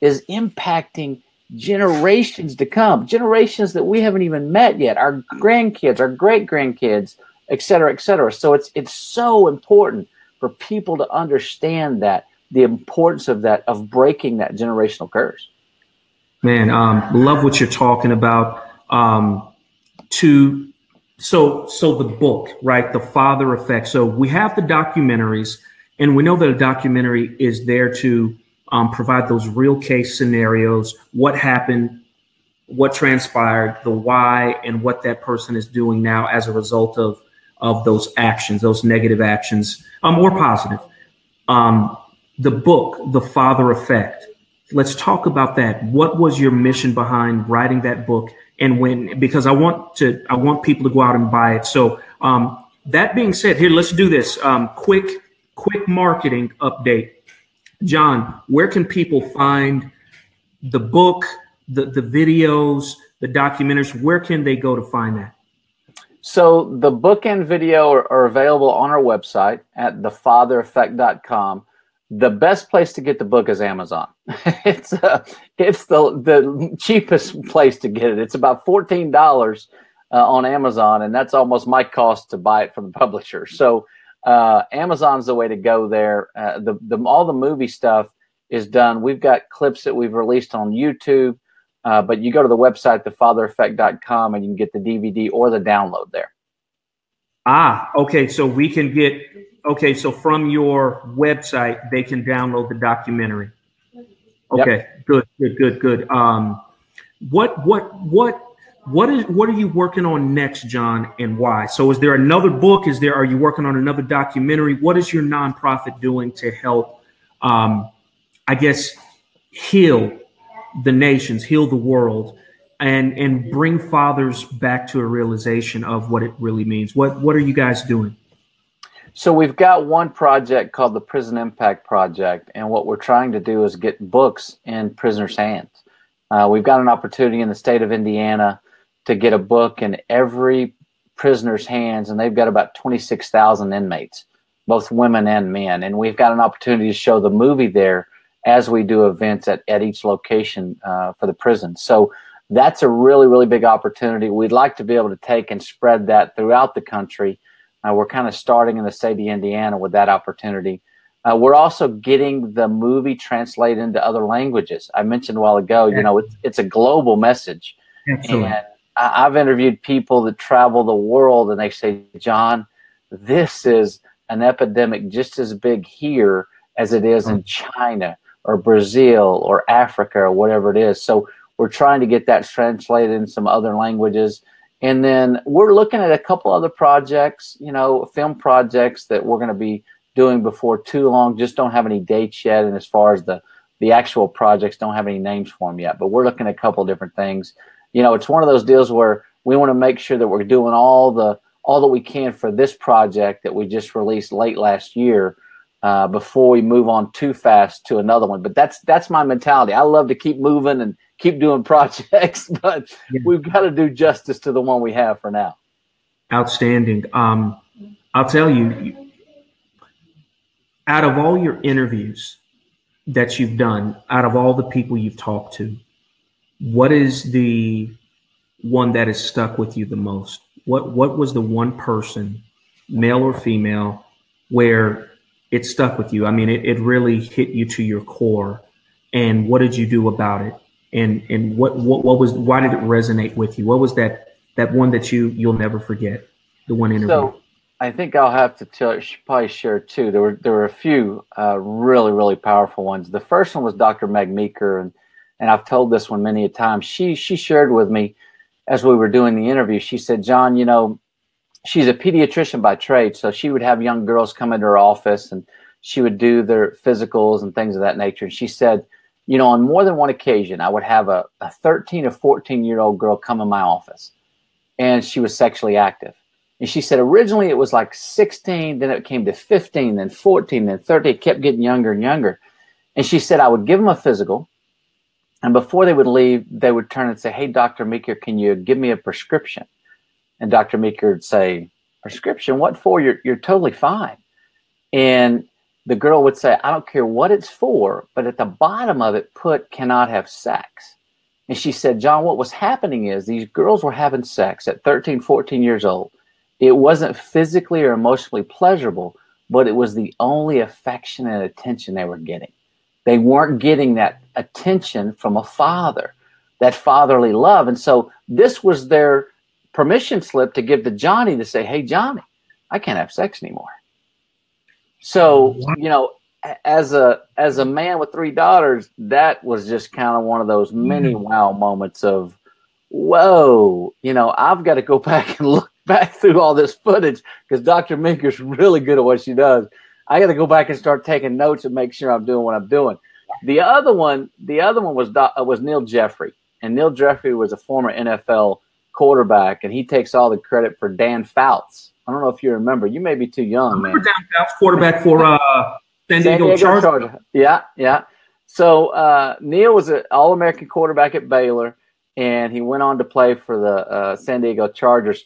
is impacting generations to come, generations that we haven't even met yet, our grandkids, our great grandkids, et cetera, et cetera. So it's it's so important for people to understand that the importance of that of breaking that generational curse. Man, um, love what you're talking about. Um, to so so the book, right? The father effect. So we have the documentaries, and we know that a documentary is there to um, provide those real case scenarios, what happened, what transpired, the why, and what that person is doing now as a result of of those actions, those negative actions, um, or positive. Um, the book, The Father Effect. Let's talk about that. What was your mission behind writing that book? And when, because I want to, I want people to go out and buy it. So, um, that being said, here, let's do this. Um, quick, quick marketing update. John, where can people find the book, the, the videos, the documentaries? Where can they go to find that? So the book and video are, are available on our website at thefathereffect.com. The best place to get the book is Amazon. it's uh, it's the the cheapest place to get it. It's about fourteen dollars uh, on Amazon, and that's almost my cost to buy it from the publisher. So uh, Amazon's the way to go there. Uh, the, the all the movie stuff is done. We've got clips that we've released on YouTube, uh, but you go to the website thefathereffect.com and you can get the DVD or the download there. Ah, okay. So we can get okay. So from your website, they can download the documentary. Okay, yep. good, good, good, good. Um, what, what, what what is what are you working on next, John, and why? So is there another book? Is there are you working on another documentary? What is your nonprofit doing to help um, I guess heal the nations, heal the world, and and bring fathers back to a realization of what it really means. What what are you guys doing? So we've got one project called the Prison Impact Project, and what we're trying to do is get books in prisoners' hands. Uh, we've got an opportunity in the state of Indiana to get a book in every prisoner's hands, and they've got about 26,000 inmates, both women and men. And we've got an opportunity to show the movie there as we do events at, at each location uh, for the prison. So that's a really, really big opportunity. We'd like to be able to take and spread that throughout the country. Uh, we're kind of starting in the state of Indiana with that opportunity. Uh, we're also getting the movie translated into other languages. I mentioned a while ago, you know, it's, it's a global message. Absolutely. And I've interviewed people that travel the world and they say, John, this is an epidemic just as big here as it is in China or Brazil or Africa or whatever it is. So we're trying to get that translated in some other languages. And then we're looking at a couple other projects, you know, film projects that we're going to be doing before too long. Just don't have any dates yet. And as far as the the actual projects, don't have any names for them yet. But we're looking at a couple different things you know, it's one of those deals where we want to make sure that we're doing all the all that we can for this project that we just released late last year uh, before we move on too fast to another one. But that's that's my mentality. I love to keep moving and keep doing projects, but yeah. we've got to do justice to the one we have for now. Outstanding. Um, I'll tell you, out of all your interviews that you've done, out of all the people you've talked to, what is the one that has stuck with you the most? What what was the one person, male or female, where it stuck with you? I mean, it, it really hit you to your core. And what did you do about it? And and what, what what was why did it resonate with you? What was that that one that you you'll never forget? The one interview. So I think I'll have to tell, probably share two. There were there were a few uh, really really powerful ones. The first one was Dr. Meg Meeker, and and I've told this one many a time. She she shared with me as we were doing the interview. She said, "John, you know, she's a pediatrician by trade, so she would have young girls come into her office and she would do their physicals and things of that nature." And she said, "You know, on more than one occasion, I would have a, a 13 or 14 year old girl come in my office, and she was sexually active." And she said originally it was like 16, then it came to 15, then 14, then 30. It kept getting younger and younger. And she said I would give them a physical and before they would leave, they would turn and say, Hey, Dr. Meeker, can you give me a prescription? And Dr. Meeker would say, Prescription? What for? You're, you're totally fine. And the girl would say, I don't care what it's for, but at the bottom of it, put cannot have sex. And she said, John, what was happening is these girls were having sex at 13, 14 years old. It wasn't physically or emotionally pleasurable, but it was the only affection and attention they were getting. They weren't getting that attention from a father, that fatherly love. And so this was their permission slip to give to Johnny to say, Hey, Johnny, I can't have sex anymore. So, you know, as a as a man with three daughters, that was just kind of one of those many wow moments of, whoa, you know, I've got to go back and look back through all this footage because Dr. Meeker's really good at what she does. I got to go back and start taking notes and make sure I'm doing what I'm doing. The other one, the other one was uh, was Neil Jeffrey, and Neil Jeffrey was a former NFL quarterback, and he takes all the credit for Dan Fouts. I don't know if you remember. You may be too young, man. Fouts, quarterback for uh, San Diego, Diego Chargers. Chargers. Yeah, yeah. So uh, Neil was an All-American quarterback at Baylor, and he went on to play for the uh, San Diego Chargers.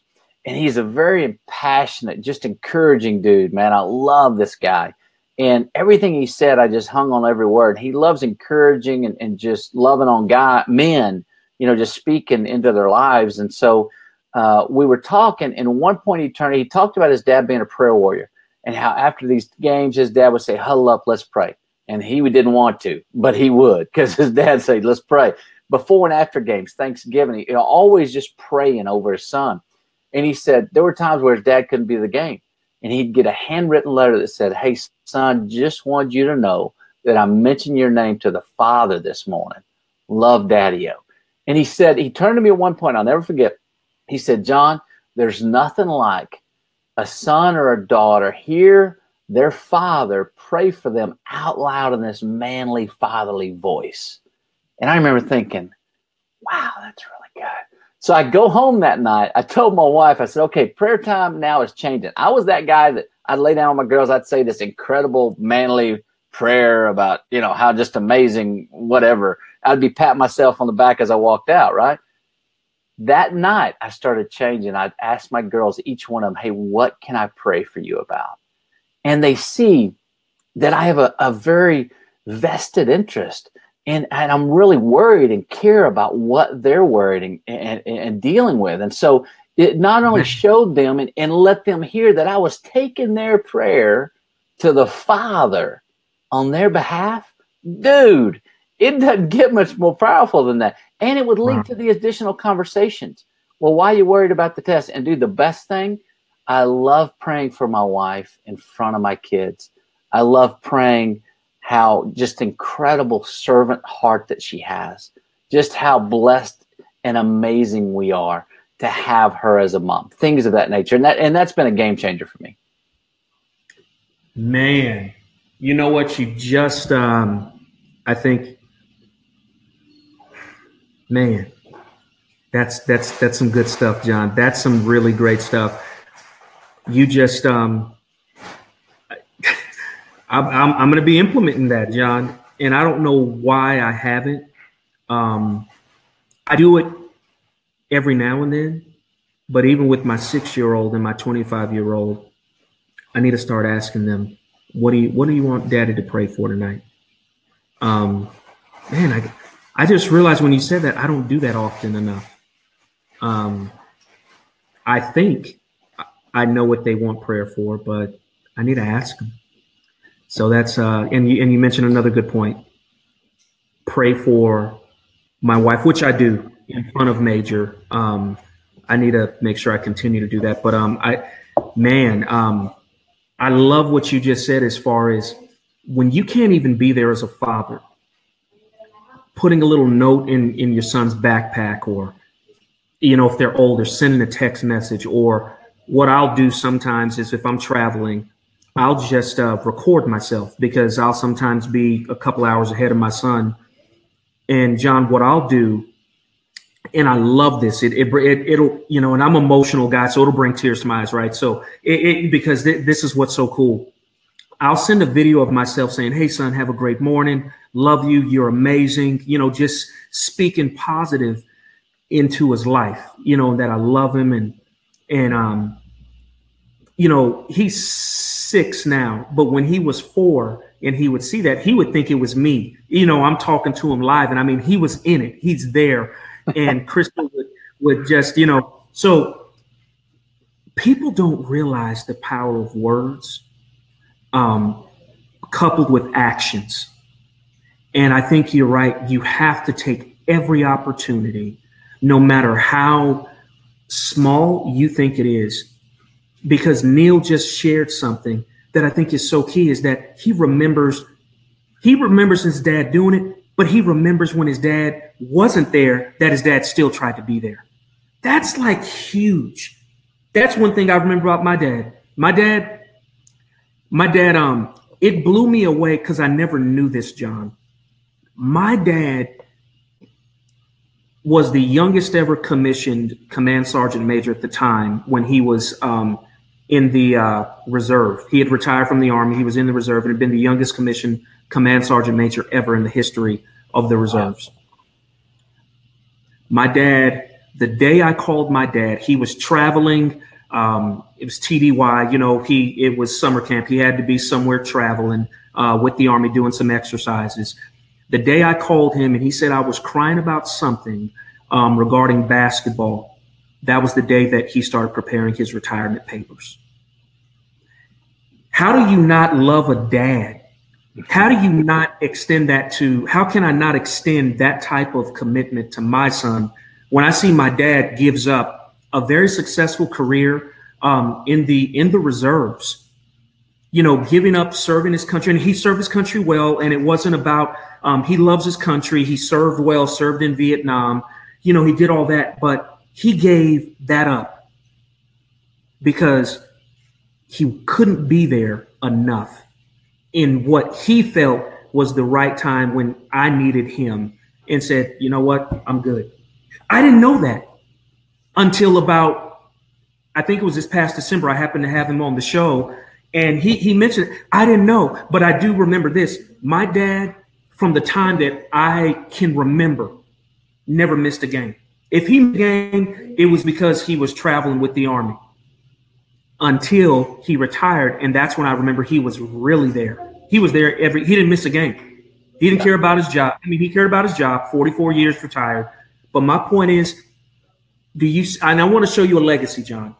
and he's a very passionate, just encouraging dude, man. I love this guy. And everything he said, I just hung on every word. He loves encouraging and, and just loving on guy men, you know, just speaking into their lives. And so uh, we were talking, and at one point he turned, he talked about his dad being a prayer warrior and how after these games, his dad would say, Huddle up, let's pray. And he didn't want to, but he would because his dad said, Let's pray. Before and after games, Thanksgiving, he always just praying over his son. And he said there were times where his dad couldn't be the game and he'd get a handwritten letter that said, Hey, son, just want you to know that I mentioned your name to the father this morning. Love Daddy O. And he said, he turned to me at one point, I'll never forget. He said, John, there's nothing like a son or a daughter hear their father pray for them out loud in this manly, fatherly voice. And I remember thinking, wow, that's really good. So I go home that night. I told my wife, I said, okay, prayer time now is changing. I was that guy that I'd lay down with my girls. I'd say this incredible manly prayer about, you know, how just amazing, whatever. I'd be patting myself on the back as I walked out, right? That night, I started changing. I'd ask my girls, each one of them, hey, what can I pray for you about? And they see that I have a, a very vested interest and, and I'm really worried and care about what they're worried and, and, and dealing with. And so it not only mm-hmm. showed them and, and let them hear that I was taking their prayer to the Father on their behalf, dude, it doesn't get much more powerful than that. And it would lead wow. to the additional conversations. Well, why are you worried about the test? And do the best thing, I love praying for my wife in front of my kids. I love praying how just incredible servant heart that she has, just how blessed and amazing we are to have her as a mom. Things of that nature, and that and that's been a game changer for me. Man, you know what? You just, um, I think, man, that's that's that's some good stuff, John. That's some really great stuff. You just, um, I'm, I'm, I'm going to be implementing that, John. And I don't know why I haven't. Um, I do it every now and then, but even with my six year old and my 25 year old, I need to start asking them, what do you, what do you want daddy to pray for tonight? Um, man, I, I just realized when you said that, I don't do that often enough. Um, I think I know what they want prayer for, but I need to ask them. So that's uh, and you and you mentioned another good point. Pray for my wife, which I do in front of Major. Um, I need to make sure I continue to do that. But um, I, man, um, I love what you just said as far as when you can't even be there as a father, putting a little note in in your son's backpack, or you know if they're older, sending a text message, or what I'll do sometimes is if I'm traveling I'll just uh, record myself because I'll sometimes be a couple hours ahead of my son. And John, what I'll do, and I love this. It, it, it will you know, and I'm emotional guy, so it'll bring tears to my eyes, right? So it, it because th- this is what's so cool. I'll send a video of myself saying, "Hey, son, have a great morning. Love you. You're amazing." You know, just speaking positive into his life. You know that I love him and and um you know, he's six now, but when he was four and he would see that, he would think it was me. You know, I'm talking to him live, and I mean, he was in it, he's there. And Crystal would, would just, you know, so people don't realize the power of words um, coupled with actions. And I think you're right. You have to take every opportunity, no matter how small you think it is, because Neil just shared something that I think is so key is that he remembers he remembers his dad doing it, but he remembers when his dad wasn't there that his dad still tried to be there. That's like huge. That's one thing I remember about my dad. My dad, my dad, um, it blew me away because I never knew this, John. My dad was the youngest ever commissioned command sergeant major at the time when he was um, in the uh, reserve. He had retired from the army. He was in the reserve and had been the youngest commissioned command sergeant major ever in the history of the reserves. My dad, the day I called my dad, he was traveling Um, it was TDY. You know, he it was summer camp. He had to be somewhere traveling uh, with the army doing some exercises. The day I called him and he said I was crying about something um, regarding basketball, that was the day that he started preparing his retirement papers. How do you not love a dad? How do you not extend that to? How can I not extend that type of commitment to my son when I see my dad gives up a very successful career um, in the in the reserves? You know, giving up serving his country, and he served his country well. And it wasn't about um, he loves his country. He served well, served in Vietnam. You know, he did all that, but he gave that up because he couldn't be there enough in what he felt was the right time when I needed him and said, you know what, I'm good. I didn't know that until about, I think it was this past December. I happened to have him on the show and he, he mentioned, I didn't know, but I do remember this. My dad, from the time that I can remember, never missed a game. If he missed a game, it was because he was traveling with the army until he retired. And that's when I remember he was really there. He was there every, he didn't miss a game. He didn't care about his job. I mean, he cared about his job, 44 years retired. But my point is, do you, and I want to show you a legacy, John.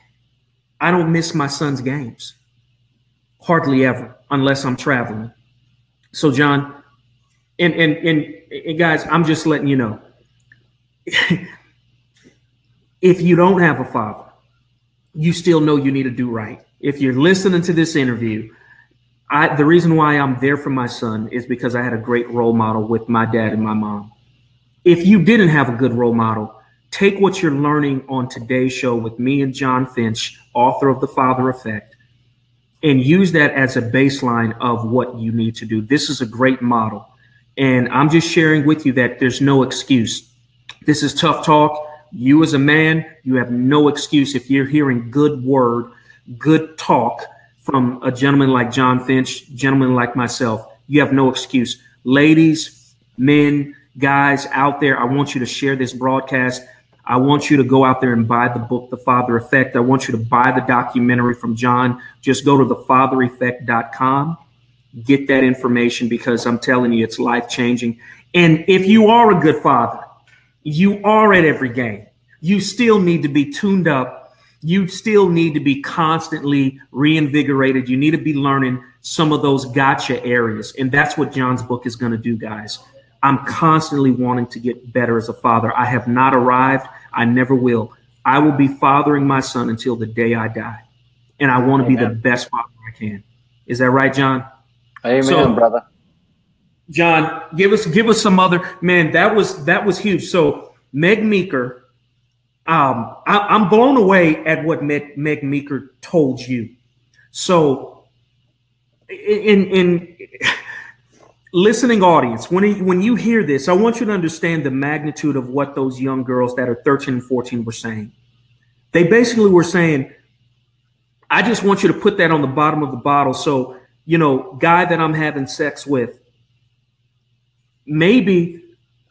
I don't miss my son's games hardly ever unless I'm traveling. So, John, and, and, and, and guys, I'm just letting you know if you don't have a father, you still know you need to do right. If you're listening to this interview, I, the reason why I'm there for my son is because I had a great role model with my dad and my mom. If you didn't have a good role model, take what you're learning on today's show with me and John Finch, author of The Father Effect, and use that as a baseline of what you need to do. This is a great model. And I'm just sharing with you that there's no excuse. This is tough talk. You, as a man, you have no excuse if you're hearing good word, good talk from a gentleman like John Finch, gentleman like myself. You have no excuse. Ladies, men, guys out there, I want you to share this broadcast. I want you to go out there and buy the book, The Father Effect. I want you to buy the documentary from John. Just go to thefathereffect.com. Get that information because I'm telling you, it's life changing. And if you are a good father, you are at every game. You still need to be tuned up. You still need to be constantly reinvigorated. You need to be learning some of those gotcha areas. And that's what John's book is going to do, guys. I'm constantly wanting to get better as a father. I have not arrived. I never will. I will be fathering my son until the day I die. And I want to be the best father I can. Is that right, John? Amen, so, brother. John, give us give us some other man. That was that was huge. So Meg Meeker, um, I, am blown away at what Meg, Meg Meeker told you. So, in in listening audience, when he, when you hear this, I want you to understand the magnitude of what those young girls that are 13 and 14 were saying. They basically were saying, "I just want you to put that on the bottom of the bottle." So, you know, guy that I'm having sex with maybe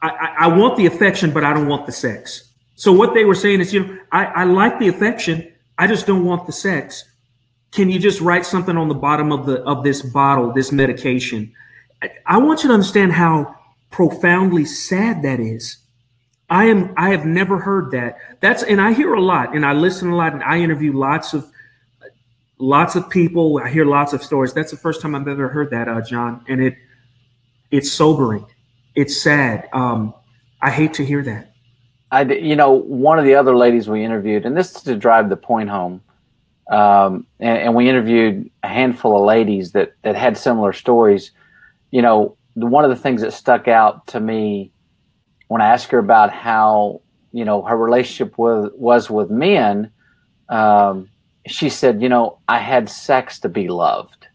I, I, want the affection, but I don't want the sex. So what they were saying is, you know, I, I like the affection, I just don't want the sex. Can you just write something on the bottom of the of this bottle, this medication? I, want you to understand how profoundly sad that is. I am I have never heard that. That's and I hear a lot and I listen a lot and I interview lots of lots of people. I hear lots of stories. That's the first time I've ever heard that, uh, John, and it it's sobering it's sad. Um, I hate to hear that. I, you know, one of the other ladies we interviewed, and this is to drive the point home, um, and, and, we interviewed a handful of ladies that that had similar stories. You know, one of the things that stuck out to me when I asked her about how you know her relationship was was with men, um, she said, you know, I had sex to be loved.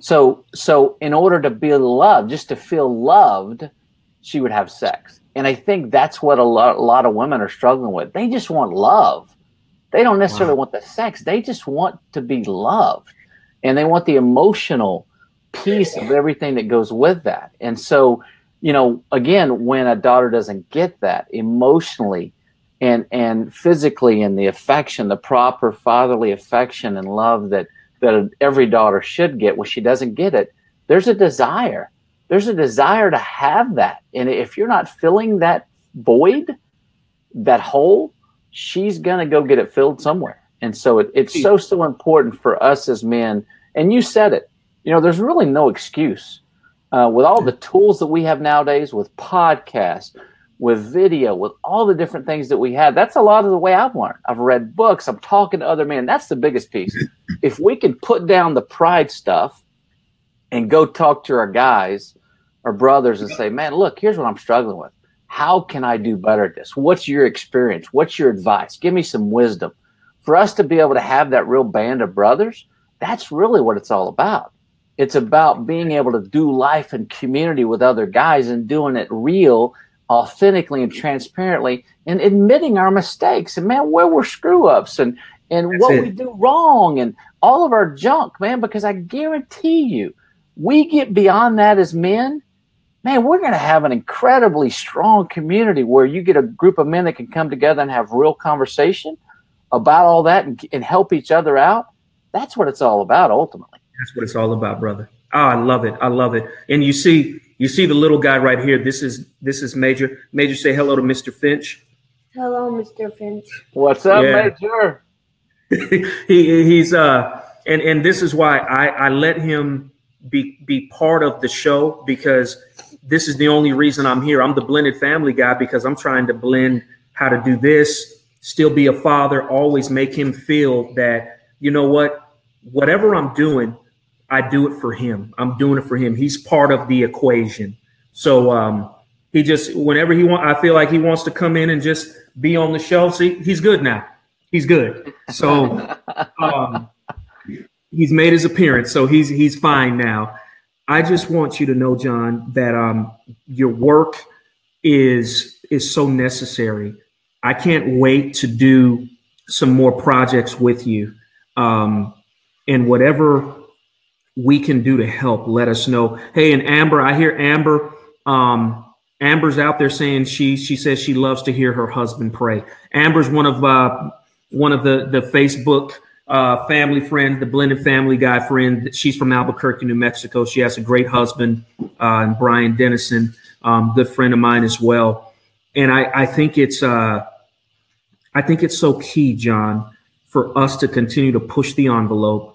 So so in order to be loved, just to feel loved, she would have sex. And I think that's what a lot, a lot of women are struggling with. They just want love. They don't necessarily wow. want the sex. They just want to be loved. And they want the emotional piece of everything that goes with that. And so, you know, again, when a daughter doesn't get that emotionally, and and physically and the affection, the proper fatherly affection and love that that every daughter should get when she doesn't get it, there's a desire. There's a desire to have that. And if you're not filling that void, that hole, she's going to go get it filled somewhere. And so it, it's so, so important for us as men. And you said it, you know, there's really no excuse. Uh, with all the tools that we have nowadays, with podcasts, with video, with all the different things that we have. That's a lot of the way I've learned. I've read books, I'm talking to other men. That's the biggest piece. if we can put down the pride stuff and go talk to our guys or brothers and say, man, look, here's what I'm struggling with. How can I do better at this? What's your experience? What's your advice? Give me some wisdom. For us to be able to have that real band of brothers, that's really what it's all about. It's about being able to do life in community with other guys and doing it real authentically and transparently and admitting our mistakes. And man where we're screw ups and and That's what it. we do wrong and all of our junk man because i guarantee you we get beyond that as men man we're going to have an incredibly strong community where you get a group of men that can come together and have real conversation about all that and, and help each other out. That's what it's all about ultimately that's what it's all about brother oh i love it i love it and you see you see the little guy right here. This is this is Major. Major, say hello to Mr. Finch. Hello, Mr. Finch. What's up, yeah. Major? he he's uh and and this is why I I let him be be part of the show because this is the only reason I'm here. I'm the blended family guy because I'm trying to blend how to do this, still be a father, always make him feel that you know what, whatever I'm doing, I do it for him. I'm doing it for him. He's part of the equation. So um, he just whenever he want, I feel like he wants to come in and just be on the show. See, he's good now. He's good. So um, he's made his appearance. So he's he's fine now. I just want you to know, John, that um, your work is is so necessary. I can't wait to do some more projects with you. Um, and whatever we can do to help, let us know. Hey, and Amber, I hear Amber. Um, Amber's out there saying she she says she loves to hear her husband pray. Amber's one of uh, one of the the Facebook uh, family friends, the blended family guy friend. She's from Albuquerque, New Mexico. She has a great husband, uh, and Brian Dennison, um, good friend of mine as well. And I, I think it's uh, I think it's so key, John, for us to continue to push the envelope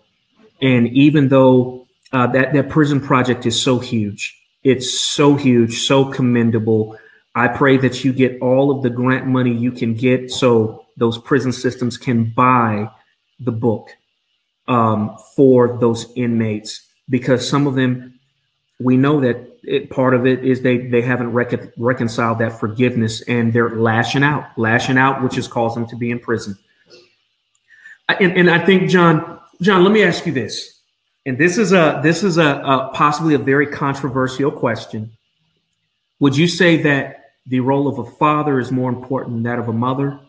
and even though uh, that that prison project is so huge, it's so huge, so commendable. I pray that you get all of the grant money you can get, so those prison systems can buy the book um, for those inmates, because some of them, we know that it, part of it is they they haven't rec- reconciled that forgiveness and they're lashing out, lashing out, which has caused them to be in prison. And, and I think John, John, let me ask you this, and this is a this is a, a possibly a very controversial question. Would you say that the role of a father is more important than that of a mother,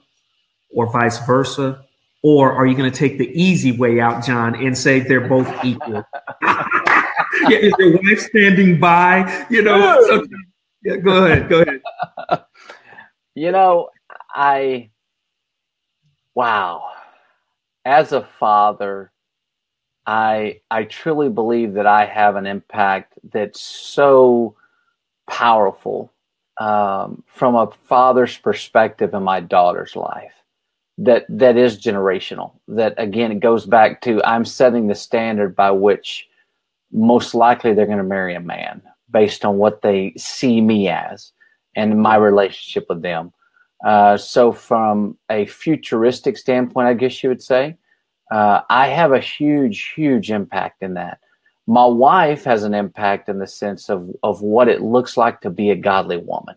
or vice versa? Or are you going to take the easy way out, John, and say they're both equal? yeah, is your wife standing by? You know, so, yeah, go ahead, go ahead. You know, I wow. As a father, I I truly believe that I have an impact that's so powerful um, from a father's perspective in my daughter's life that that is generational. That again, it goes back to I'm setting the standard by which most likely they're going to marry a man based on what they see me as and my relationship with them. Uh, so, from a futuristic standpoint, I guess you would say, uh, I have a huge, huge impact in that. My wife has an impact in the sense of, of what it looks like to be a godly woman,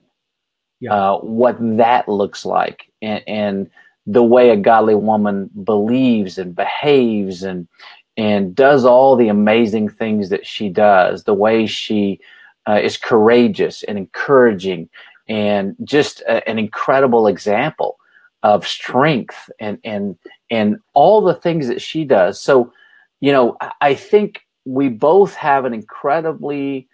yeah. uh, what that looks like, and, and the way a godly woman believes and behaves and and does all the amazing things that she does, the way she uh, is courageous and encouraging, and just a, an incredible example of strength and and and all the things that she does. So, you know, I think we both have an incredibly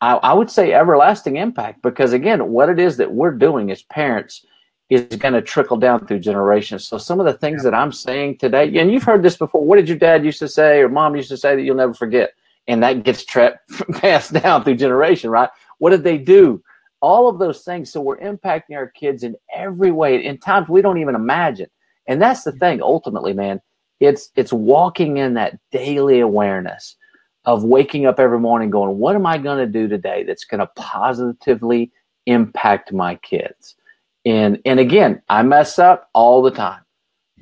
I, I would say everlasting impact because again, what it is that we're doing as parents is going to trickle down through generations. So some of the things that I'm saying today, and you've heard this before. What did your dad used to say or mom used to say that you'll never forget? And that gets tra- passed down through generation, right? What did they do? All of those things. So we're impacting our kids in every way in times we don't even imagine. And that's the thing. Ultimately, man, it's it's walking in that daily awareness of waking up every morning, going, "What am I going to do today that's going to positively impact my kids?" And and again, I mess up all the time,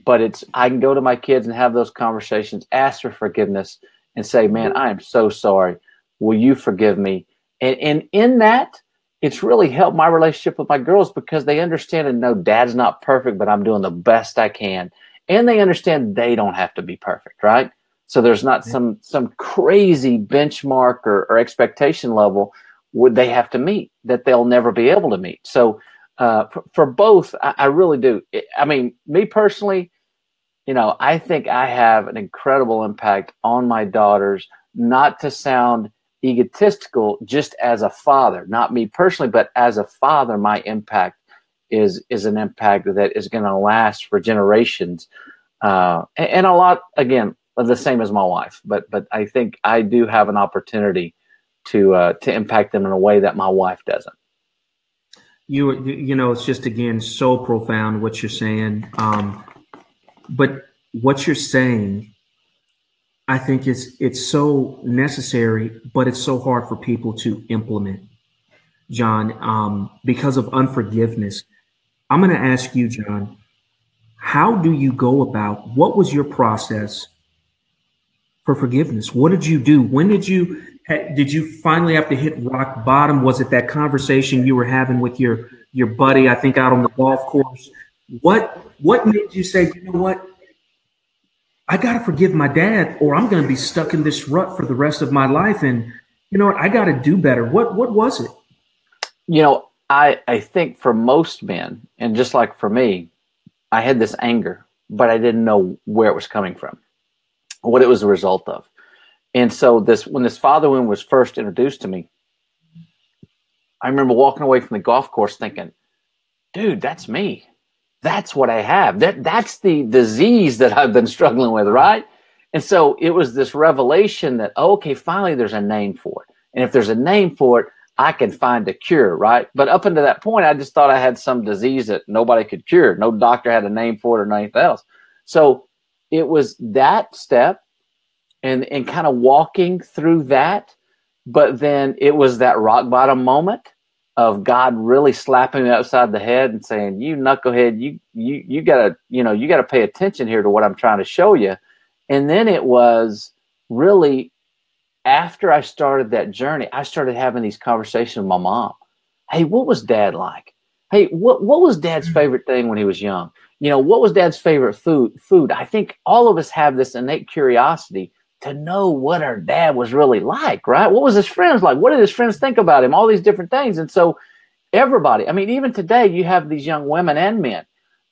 but it's I can go to my kids and have those conversations, ask for forgiveness, and say, "Man, I am so sorry. Will you forgive me?" And and in that, it's really helped my relationship with my girls because they understand and know Dad's not perfect, but I'm doing the best I can, and they understand they don't have to be perfect, right? So there's not some some crazy benchmark or, or expectation level would they have to meet that they'll never be able to meet. So uh, for, for, both, I, I really do. I mean, me personally, you know, I think I have an incredible impact on my daughters, not to sound egotistical, just as a father, not me personally, but as a father, my impact is is an impact that is going to last for generations, uh, and, and, a lot again the same as my wife. But but I think I do have an opportunity to uh, to impact them in a way that my wife doesn't you you know it's just again so profound what you're saying um, but what you're saying i think is it's so necessary but it's so hard for people to implement john um, because of unforgiveness i'm going to ask you john how do you go about what was your process for forgiveness what did you do when did you did you finally have to hit rock bottom? Was it that conversation you were having with your your buddy? I think out on the golf course. What what made you say, you know what? I got to forgive my dad, or I'm going to be stuck in this rut for the rest of my life. And you know what? I got to do better. What what was it? You know, I I think for most men, and just like for me, I had this anger, but I didn't know where it was coming from, what it was a result of. And so this when this father wound was first introduced to me, I remember walking away from the golf course thinking, dude, that's me. That's what I have. That that's the disease that I've been struggling with, right? And so it was this revelation that, oh, okay, finally there's a name for it. And if there's a name for it, I can find a cure, right? But up until that point, I just thought I had some disease that nobody could cure. No doctor had a name for it or anything else. So it was that step and and kind of walking through that but then it was that rock bottom moment of God really slapping me upside the head and saying, "You knucklehead, you you you gotta you know you gotta pay attention here to what I'm trying to show you." And then it was really after I started that journey, I started having these conversations with my mom. Hey, what was Dad like? Hey, what what was Dad's mm. favorite thing when he was young? You know, what was Dad's favorite food? Food. I think all of us have this innate curiosity to know what our dad was really like, right? What was his friends like? What did his friends think about him? All these different things. And so everybody, I mean, even today you have these young women and men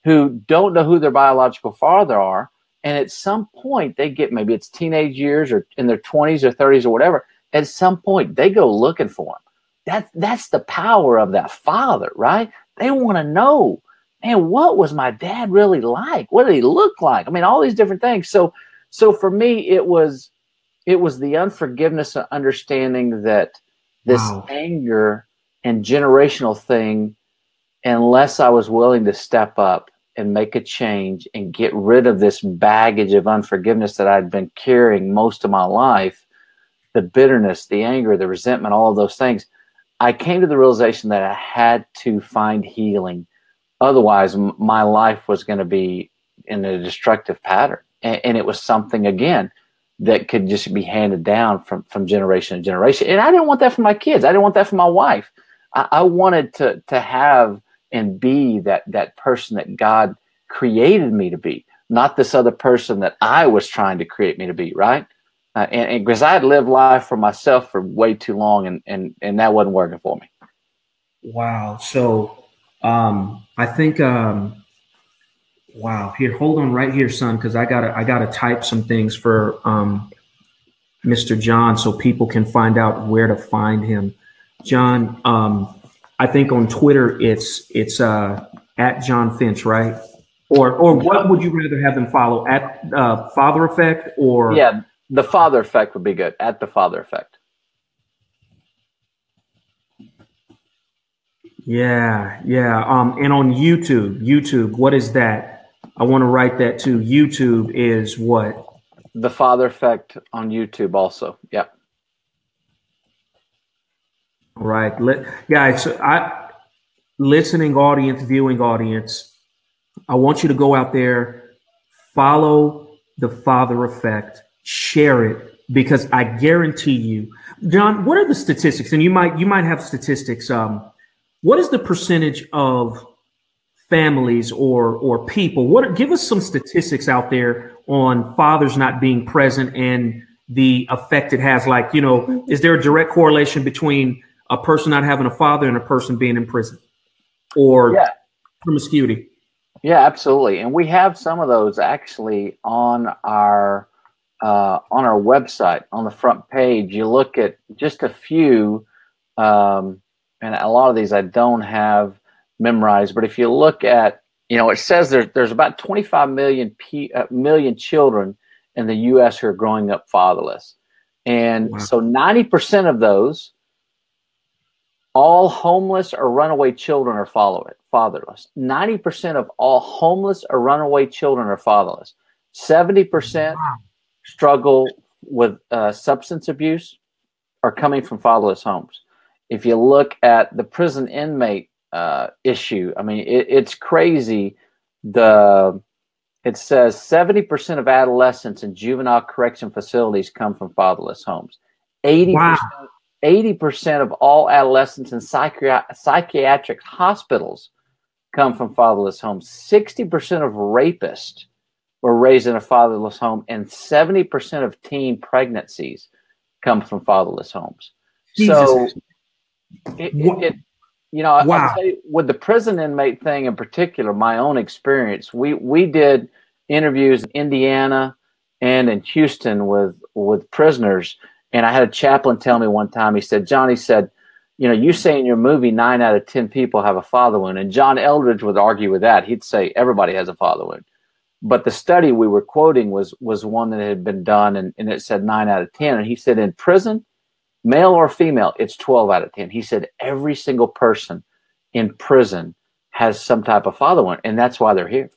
who don't know who their biological father are. And at some point they get maybe it's teenage years or in their 20s or 30s or whatever. At some point they go looking for him. That, that's the power of that father, right? They want to know, man, what was my dad really like? What did he look like? I mean, all these different things. So so for me, it was it was the unforgiveness of understanding that this wow. anger and generational thing, unless I was willing to step up and make a change and get rid of this baggage of unforgiveness that I'd been carrying most of my life, the bitterness, the anger, the resentment, all of those things, I came to the realization that I had to find healing. Otherwise, m- my life was going to be in a destructive pattern and, and, it was something again that could just be handed down from from generation to generation. And I didn't want that for my kids. I didn't want that for my wife. I, I wanted to to have and be that that person that God created me to be, not this other person that I was trying to create me to be. Right. Uh, and because I had lived life for myself for way too long, and and and that wasn't working for me. Wow. So um, I think um, Wow. Here, hold on right here, son, because I gotta I gotta type some things for um, Mr. John so people can find out where to find him. John, um, I think on Twitter it's it's uh, at John Finch, right? Or or what would you rather have them follow at uh, Father Effect or yeah, the Father Effect would be good at the Father Effect. Yeah, yeah. Um, and on YouTube, YouTube, what is that? I want to write that to YouTube is what? The Father Effect on YouTube also. Yep. Right. Let, guys, so I listening audience, viewing audience, I want you to go out there, follow the Father Effect, share it, because I guarantee you, John, what are the statistics? And you might you might have statistics. Um, what is the percentage of families or or people? What give us some statistics out there on fathers not being present and the effect it has? Like, you know, is there a direct correlation between a person not having a father and a person being in prison or yeah. promiscuity? Yeah, absolutely. And we have some of those actually on our uh, on our website on the front page. You look at just a few. Um, and a lot of these I don't have memorized, but if you look at, you know, it says there, there's about 25 million, p, uh, million children in the U.S. who are growing up fatherless. And wow. so 90% of those, all homeless or runaway children are fatherless. 90% of all homeless or runaway children are fatherless. 70% wow. struggle with uh, substance abuse are coming from fatherless homes if you look at the prison inmate uh, issue, I mean, it, it's crazy. The it says 70% of adolescents in juvenile correction facilities come from fatherless homes. 80%, wow. 80% of all adolescents in psychi- psychiatric hospitals come from fatherless homes. 60% of rapists were raised in a fatherless home, and 70% of teen pregnancies come from fatherless homes. Jesus. So it, it, it, you know, wow. With the prison inmate thing in particular, my own experience, we we did interviews in Indiana and in Houston with with prisoners, and I had a chaplain tell me one time. He said, "Johnny said." You know, you say in your movie nine out of ten people have a father wound, and John Eldredge would argue with that. He'd say everybody has a father wound but the study we were quoting was was one that had been done and, and it said nine out of ten and he said in prison male or female, it's 12 out of 10. He said every single person in prison has some type of father wound, and that's why they're here.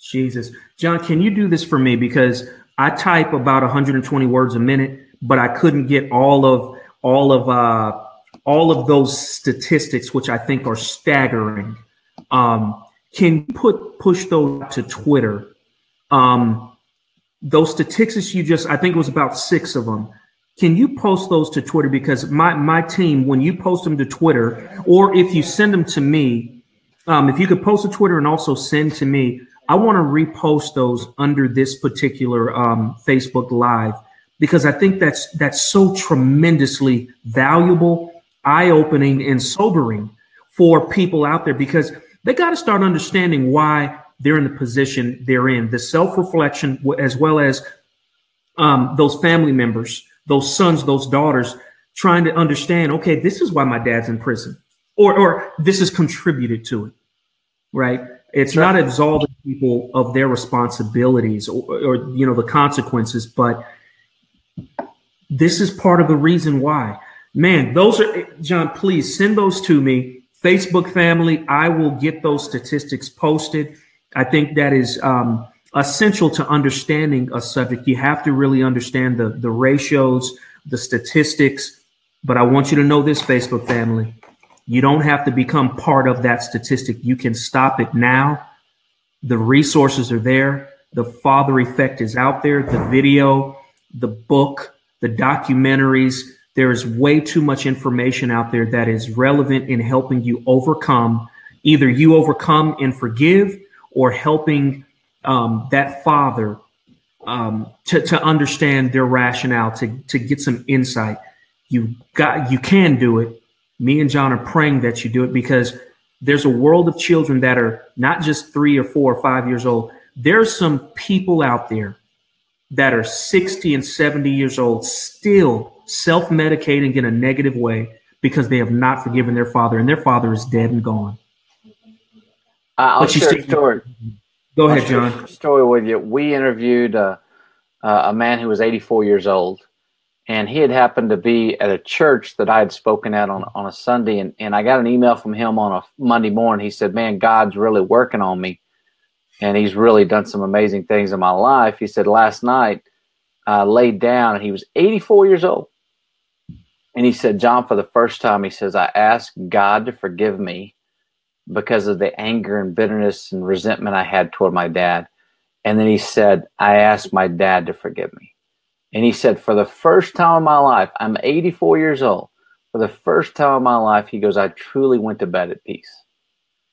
Jesus. John, can you do this for me? Because I type about 120 words a minute, but I couldn't get all of all of uh all of those statistics, which I think are staggering. Um, can you put push those to Twitter? Um, those statistics you just, I think it was about six of them. Can you post those to Twitter? Because my, my team, when you post them to Twitter, or if you send them to me, um, if you could post to Twitter and also send to me, I want to repost those under this particular um, Facebook Live because I think that's that's so tremendously valuable, eye-opening, and sobering for people out there because they got to start understanding why they're in the position they're in. The self-reflection, as well as um, those family members those sons, those daughters, trying to understand, okay, this is why my dad's in prison, or or this has contributed to it, right? It's not absolving people of their responsibilities or, or you know the consequences, but this is part of the reason why. Man, those are John. Please send those to me, Facebook family. I will get those statistics posted. I think that is um, essential to understanding a subject. You have to really understand the, the ratios, the statistics. But I want you to know this, Facebook family. You don't have to become part of that statistic. You can stop it now. The resources are there. The father effect is out there. The video, the book, the documentaries. There is way too much information out there that is relevant in helping you overcome. Either you overcome and forgive or helping um, that father um, to, to understand their rationale, to, to get some insight. You got you can do it. Me and John are praying that you do it because there's a world of children that are not just three or four or five years old. There's some people out there that are 60 and 70 years old still self-medicating in a negative way because they have not forgiven their father and their father is dead and gone. I'll but share a story. Go ahead, John. story with you. We interviewed uh, uh, a man who was 84 years old, and he had happened to be at a church that I had spoken at on on a Sunday, and, and I got an email from him on a Monday morning. He said, "Man, God's really working on me, and He's really done some amazing things in my life." He said, "Last night, I laid down, and he was 84 years old." And he said, John, for the first time, he says, I asked God to forgive me because of the anger and bitterness and resentment I had toward my dad. And then he said, I asked my dad to forgive me. And he said, for the first time in my life, I'm 84 years old. For the first time in my life, he goes, I truly went to bed at peace.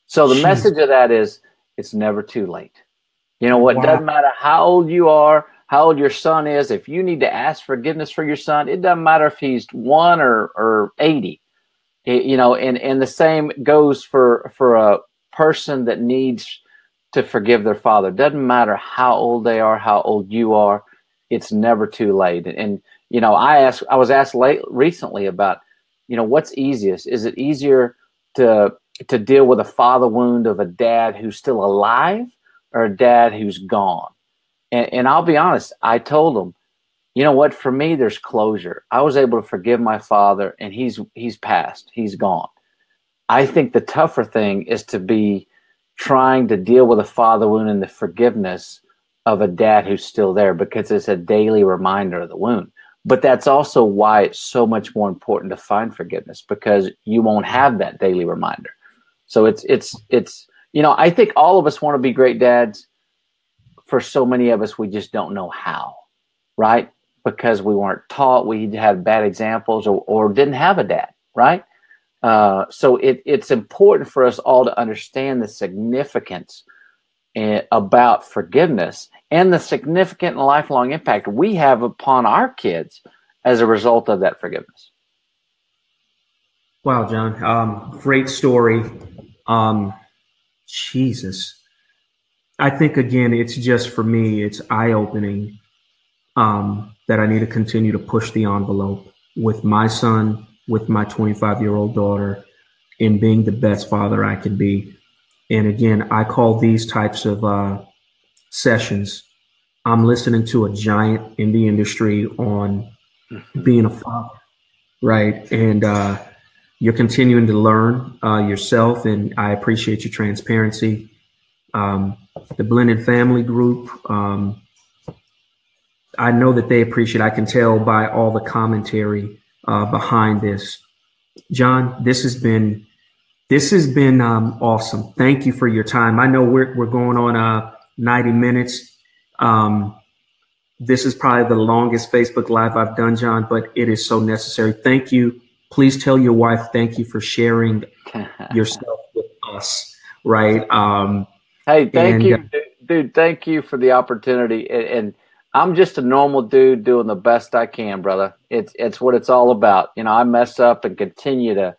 So the Jeez. message of that is it's never too late. You know what? Wow. Doesn't matter how old you are, how old your son is. If you need to ask forgiveness for your son, it doesn't matter if he's one or, or 80. You know, and, and the same goes for, for a person that needs to forgive their father. Doesn't matter how old they are, how old you are, it's never too late. And, and you know, I asked, I was asked late recently about, you know, what's easiest? Is it easier to to deal with a father wound of a dad who's still alive or a dad who's gone? And, and I'll be honest, I told him, you know what? For me, there's closure. I was able to forgive my father, and he's he's passed. He's gone. I think the tougher thing is to be trying to deal with a father wound and the forgiveness of a dad who's still there because it's a daily reminder of the wound. But that's also why it's so much more important to find forgiveness because you won't have that daily reminder. So it's it's it's you know I think all of us want to be great dads for so many of us, we just don't know how, right? Because we weren't taught, we had bad examples, or, or didn't have a dad, right? Uh, so it, it's important for us all to understand the significance in, about forgiveness and the significant and lifelong impact we have upon our kids as a result of that forgiveness. Wow, John, um, great story. Um, Jesus, I think again, it's just for me, it's eye opening um, that I need to continue to push the envelope with my son, with my 25 year old daughter, in being the best father I can be. And again, I call these types of uh, sessions. I'm listening to a giant in the industry on mm-hmm. being a father, right? And uh, you're continuing to learn uh, yourself, and I appreciate your transparency. Um, the blended family group. Um, I know that they appreciate. I can tell by all the commentary uh, behind this. John, this has been this has been um, awesome. Thank you for your time. I know we're we're going on uh, 90 minutes. Um, this is probably the longest Facebook Live I've done, John, but it is so necessary. Thank you. Please tell your wife thank you for sharing yourself with us. Right. Um, Hey, thank and, you, uh, dude. Thank you for the opportunity. And, and, I'm just a normal dude doing the best I can, brother. It's it's what it's all about. You know, I mess up and continue to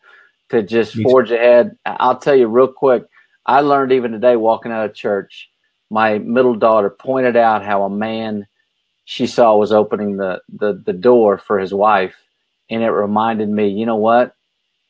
to just forge ahead. I'll tell you real quick. I learned even today walking out of church. My middle daughter pointed out how a man she saw was opening the the, the door for his wife, and it reminded me. You know what?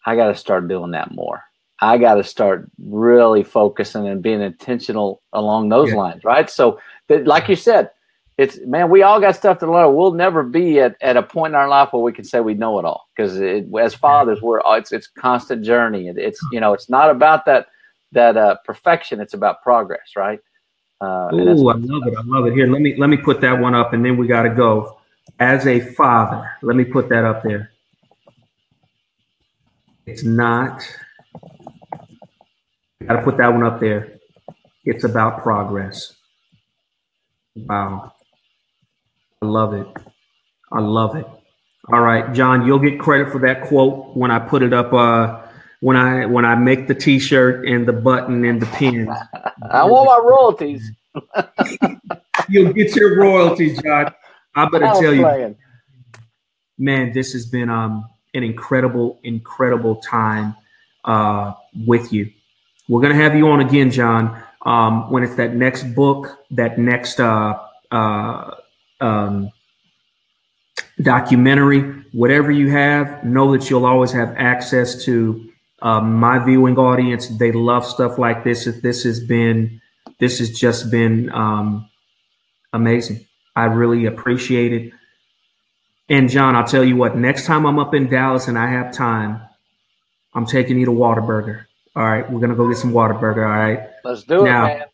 I got to start doing that more. I got to start really focusing and being intentional along those yeah. lines, right? So, like you said, it's man, we all got stuff to learn. We'll never be at, at a point in our life where we can say we know it all because as fathers, we're it's it's constant journey. It, it's you know, it's not about that that uh, perfection. It's about progress, right? Uh, Ooh, I love it. I love it. Here, let me let me put that one up, and then we got to go. As a father, let me put that up there. It's not Got to put that one up there. It's about progress. Wow. I love it. I love it. All right, John, you'll get credit for that quote when I put it up. Uh, when I when I make the T-shirt and the button and the pin. I want my royalties. you'll get your royalties, John. I better tell you, man, this has been um, an incredible, incredible time uh, with you. We're going to have you on again, John, um, when it's that next book, that next uh, uh, um, documentary, whatever you have, know that you'll always have access to Uh, my viewing audience, they love stuff like this. If This has been, this has just been um, amazing. I really appreciate it. And John, I'll tell you what, next time I'm up in Dallas and I have time, I'm taking you to Whataburger. All right, we're gonna go get some Whataburger. All right. Let's do now, it, man.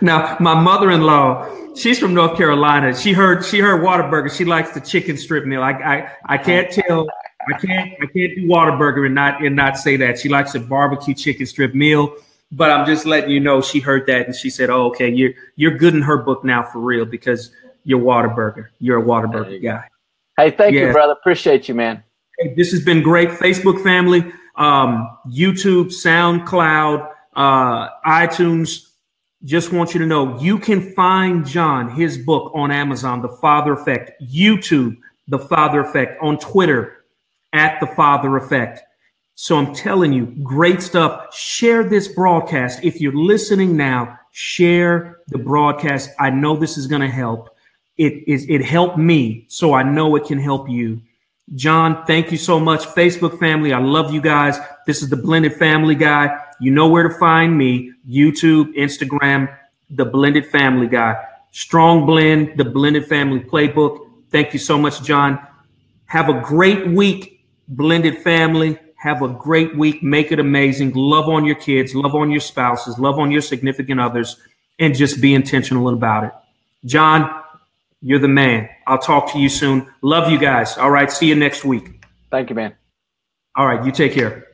Now, my mother-in-law, she's from North Carolina. She heard she heard Whataburger. She likes the chicken strip meal. I I, I can't tell. I can't I can't do Whataburger and not and not say that. She likes a barbecue chicken strip meal. But I'm just letting you know she heard that and she said, "Oh, okay, you're you're good in her book now for real because you're Whataburger. You're a Whataburger guy." Hey, thank yeah. you, brother. Appreciate you, man. Hey, this has been great. Facebook family, um, YouTube, SoundCloud, uh, iTunes just want you to know you can find John, his book on Amazon, The Father Effect, YouTube, The Father Effect, on Twitter, at The Father Effect. So I'm telling you, great stuff. Share this broadcast. If you're listening now, share the broadcast. I know this is going to help. It is it helped me, so I know it can help you. John, thank you so much. Facebook family, I love you guys. This is the Blended Family Guy. You know where to find me YouTube, Instagram, The Blended Family Guy. Strong Blend, The Blended Family Playbook. Thank you so much, John. Have a great week, Blended Family. Have a great week. Make it amazing. Love on your kids, love on your spouses, love on your significant others, and just be intentional about it. John, you're the man. I'll talk to you soon. Love you guys. All right. See you next week. Thank you, man. All right. You take care.